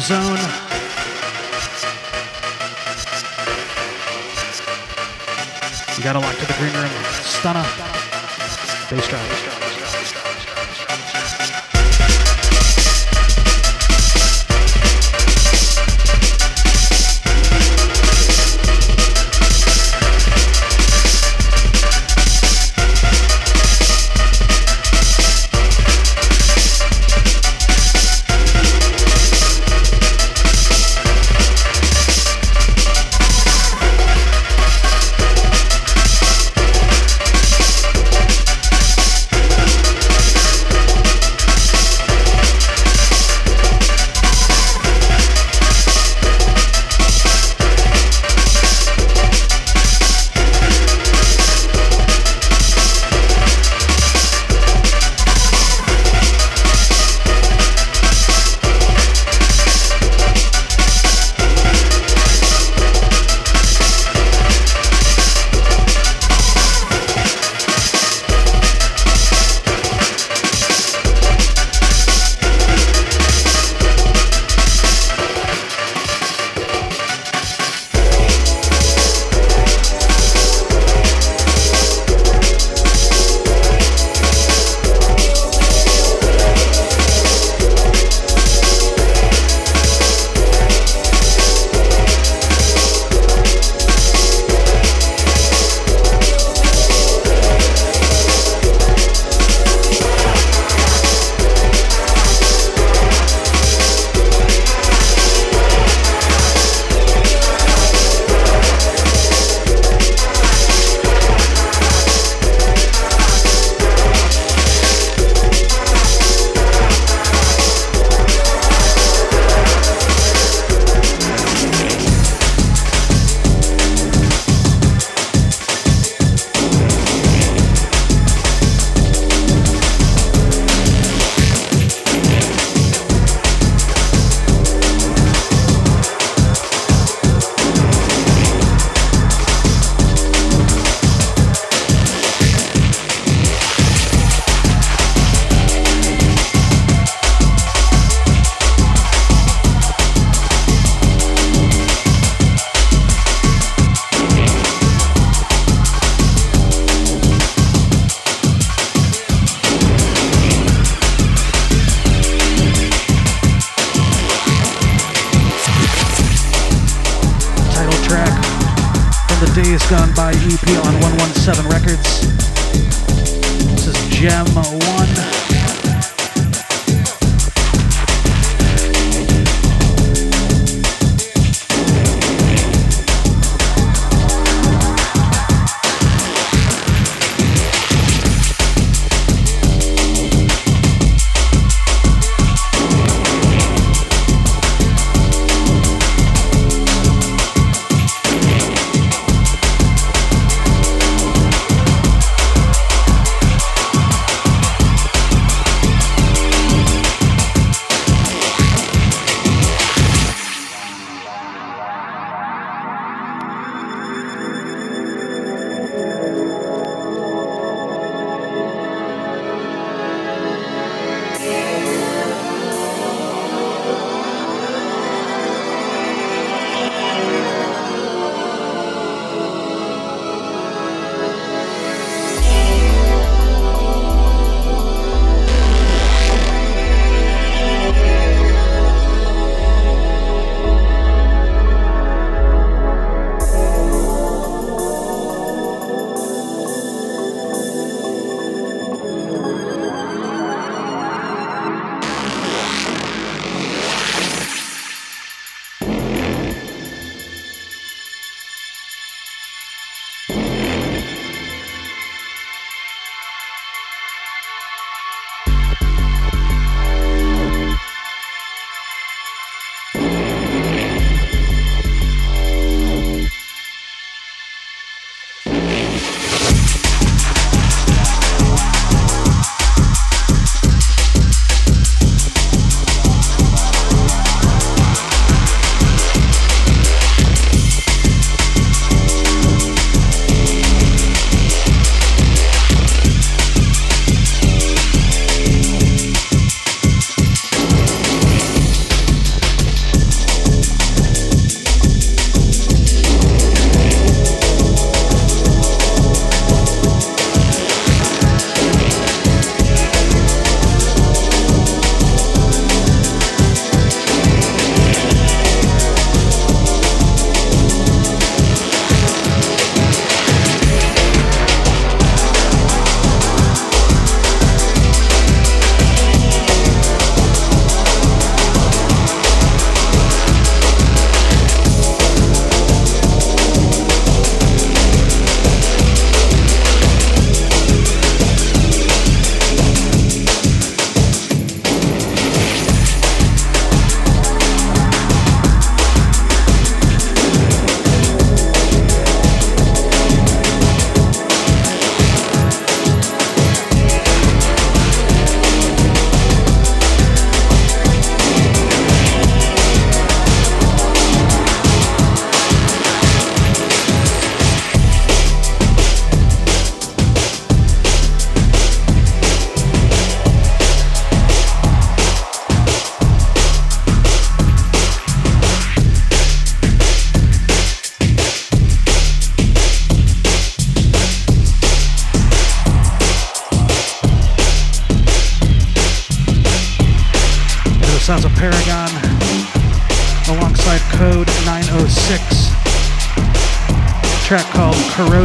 Zone.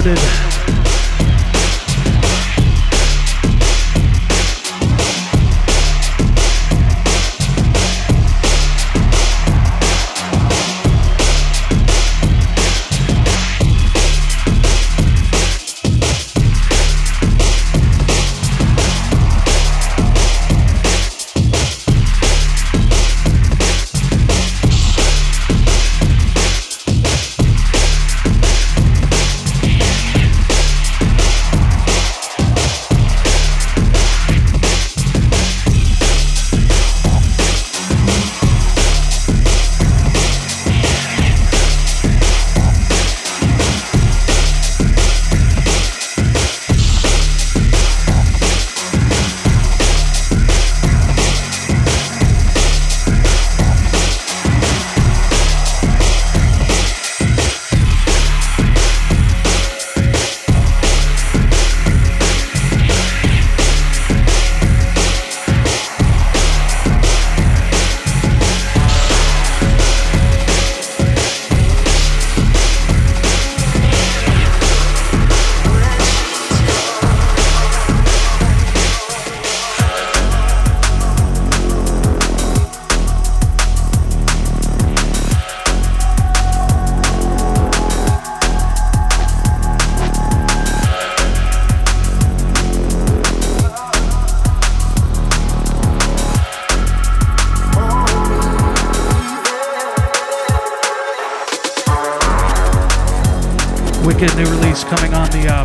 loaded.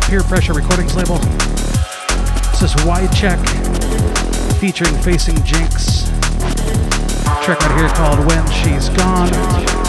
Peer Pressure Recordings label. This is Whychek featuring Facing Jinx. Track right here called When She's Gone.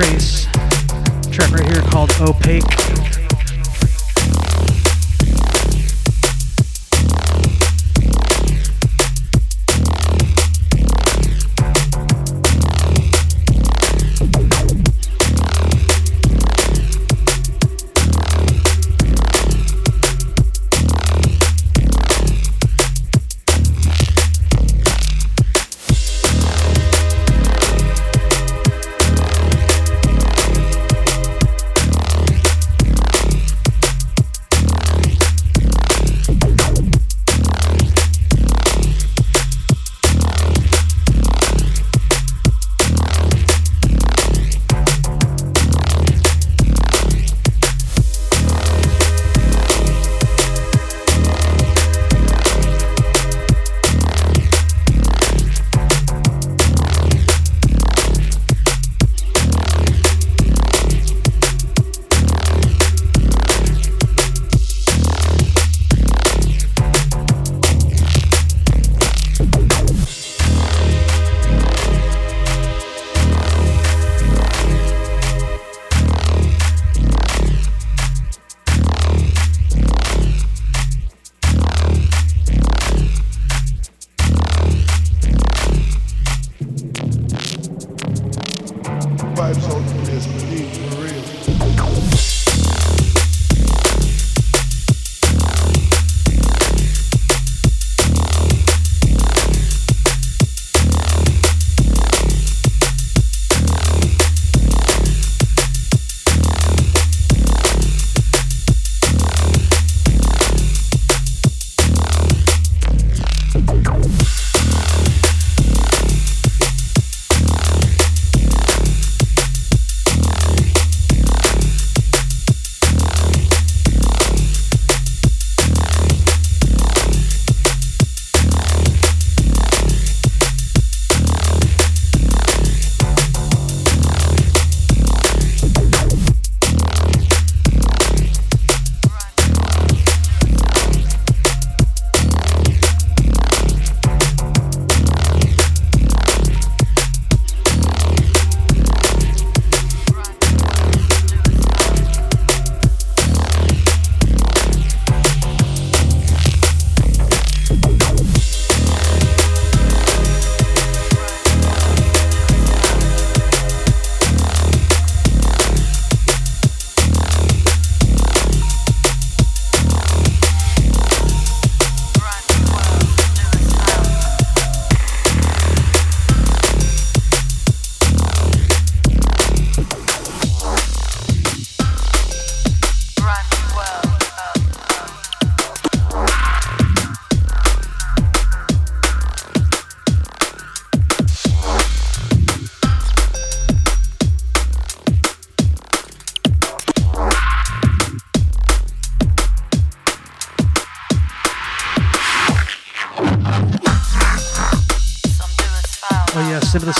Trace track right here called Opaque.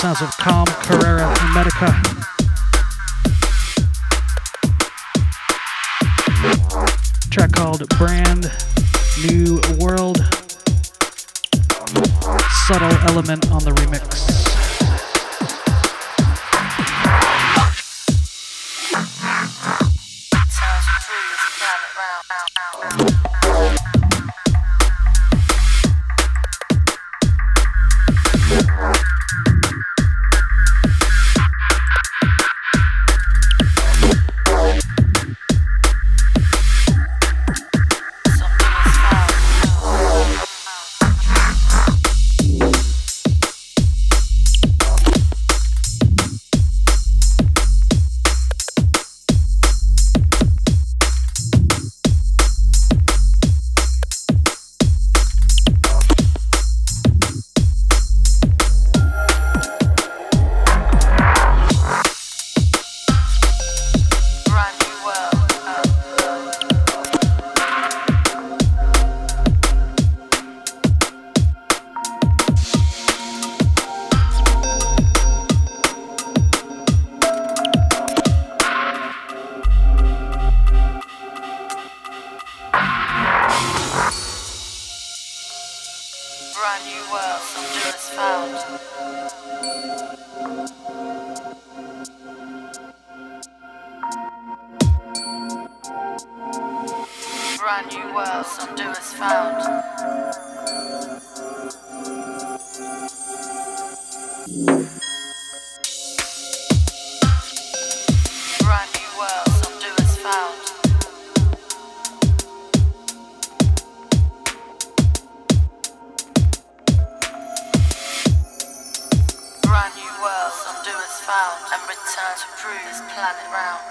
Sounds of prove this planet round.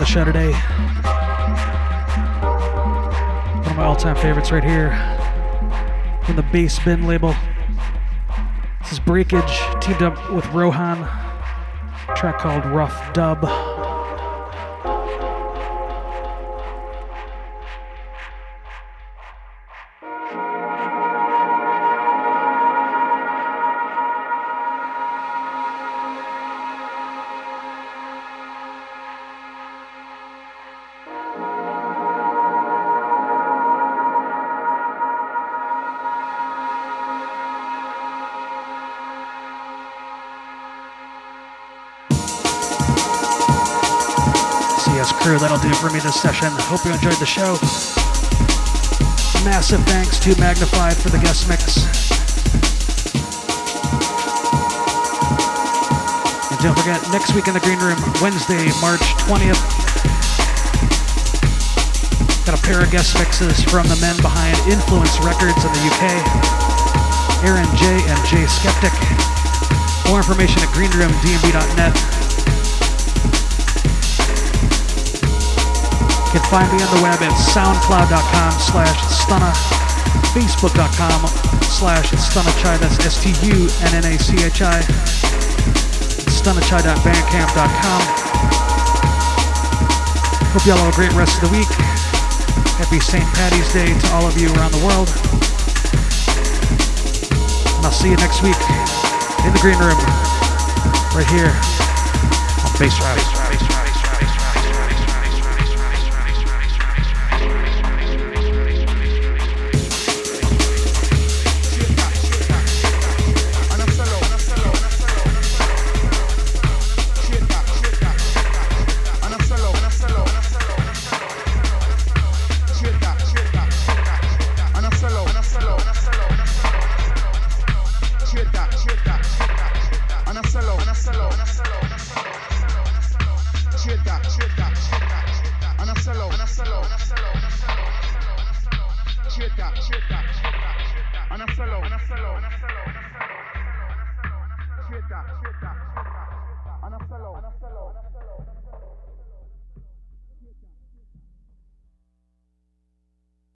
The show today. One of my all-time favorites right here from the Bass Bin label. This is Breakage teamed up with Rohan. Track called Rough Dub. Me this session. Hope you enjoyed the show. Massive thanks to Magnafide for the guest mix. And don't forget, next week in the Green Room, Wednesday, March 20th, got a pair of guest mixes from the men behind Influence Records in the UK, Aaron J. and Jay Skeptic. More information at greenroomdnb.net. find me on the web at soundcloud.com slash stunna, facebook.com slash stunnachi, that's S-T-U-N-N-A-C-H-I, stunnachi.bandcamp.com. Hope y'all have a great rest of the week. Happy St. Patty's Day to all of you around the world. And I'll see you next week in the green room, right here on Bass Drive.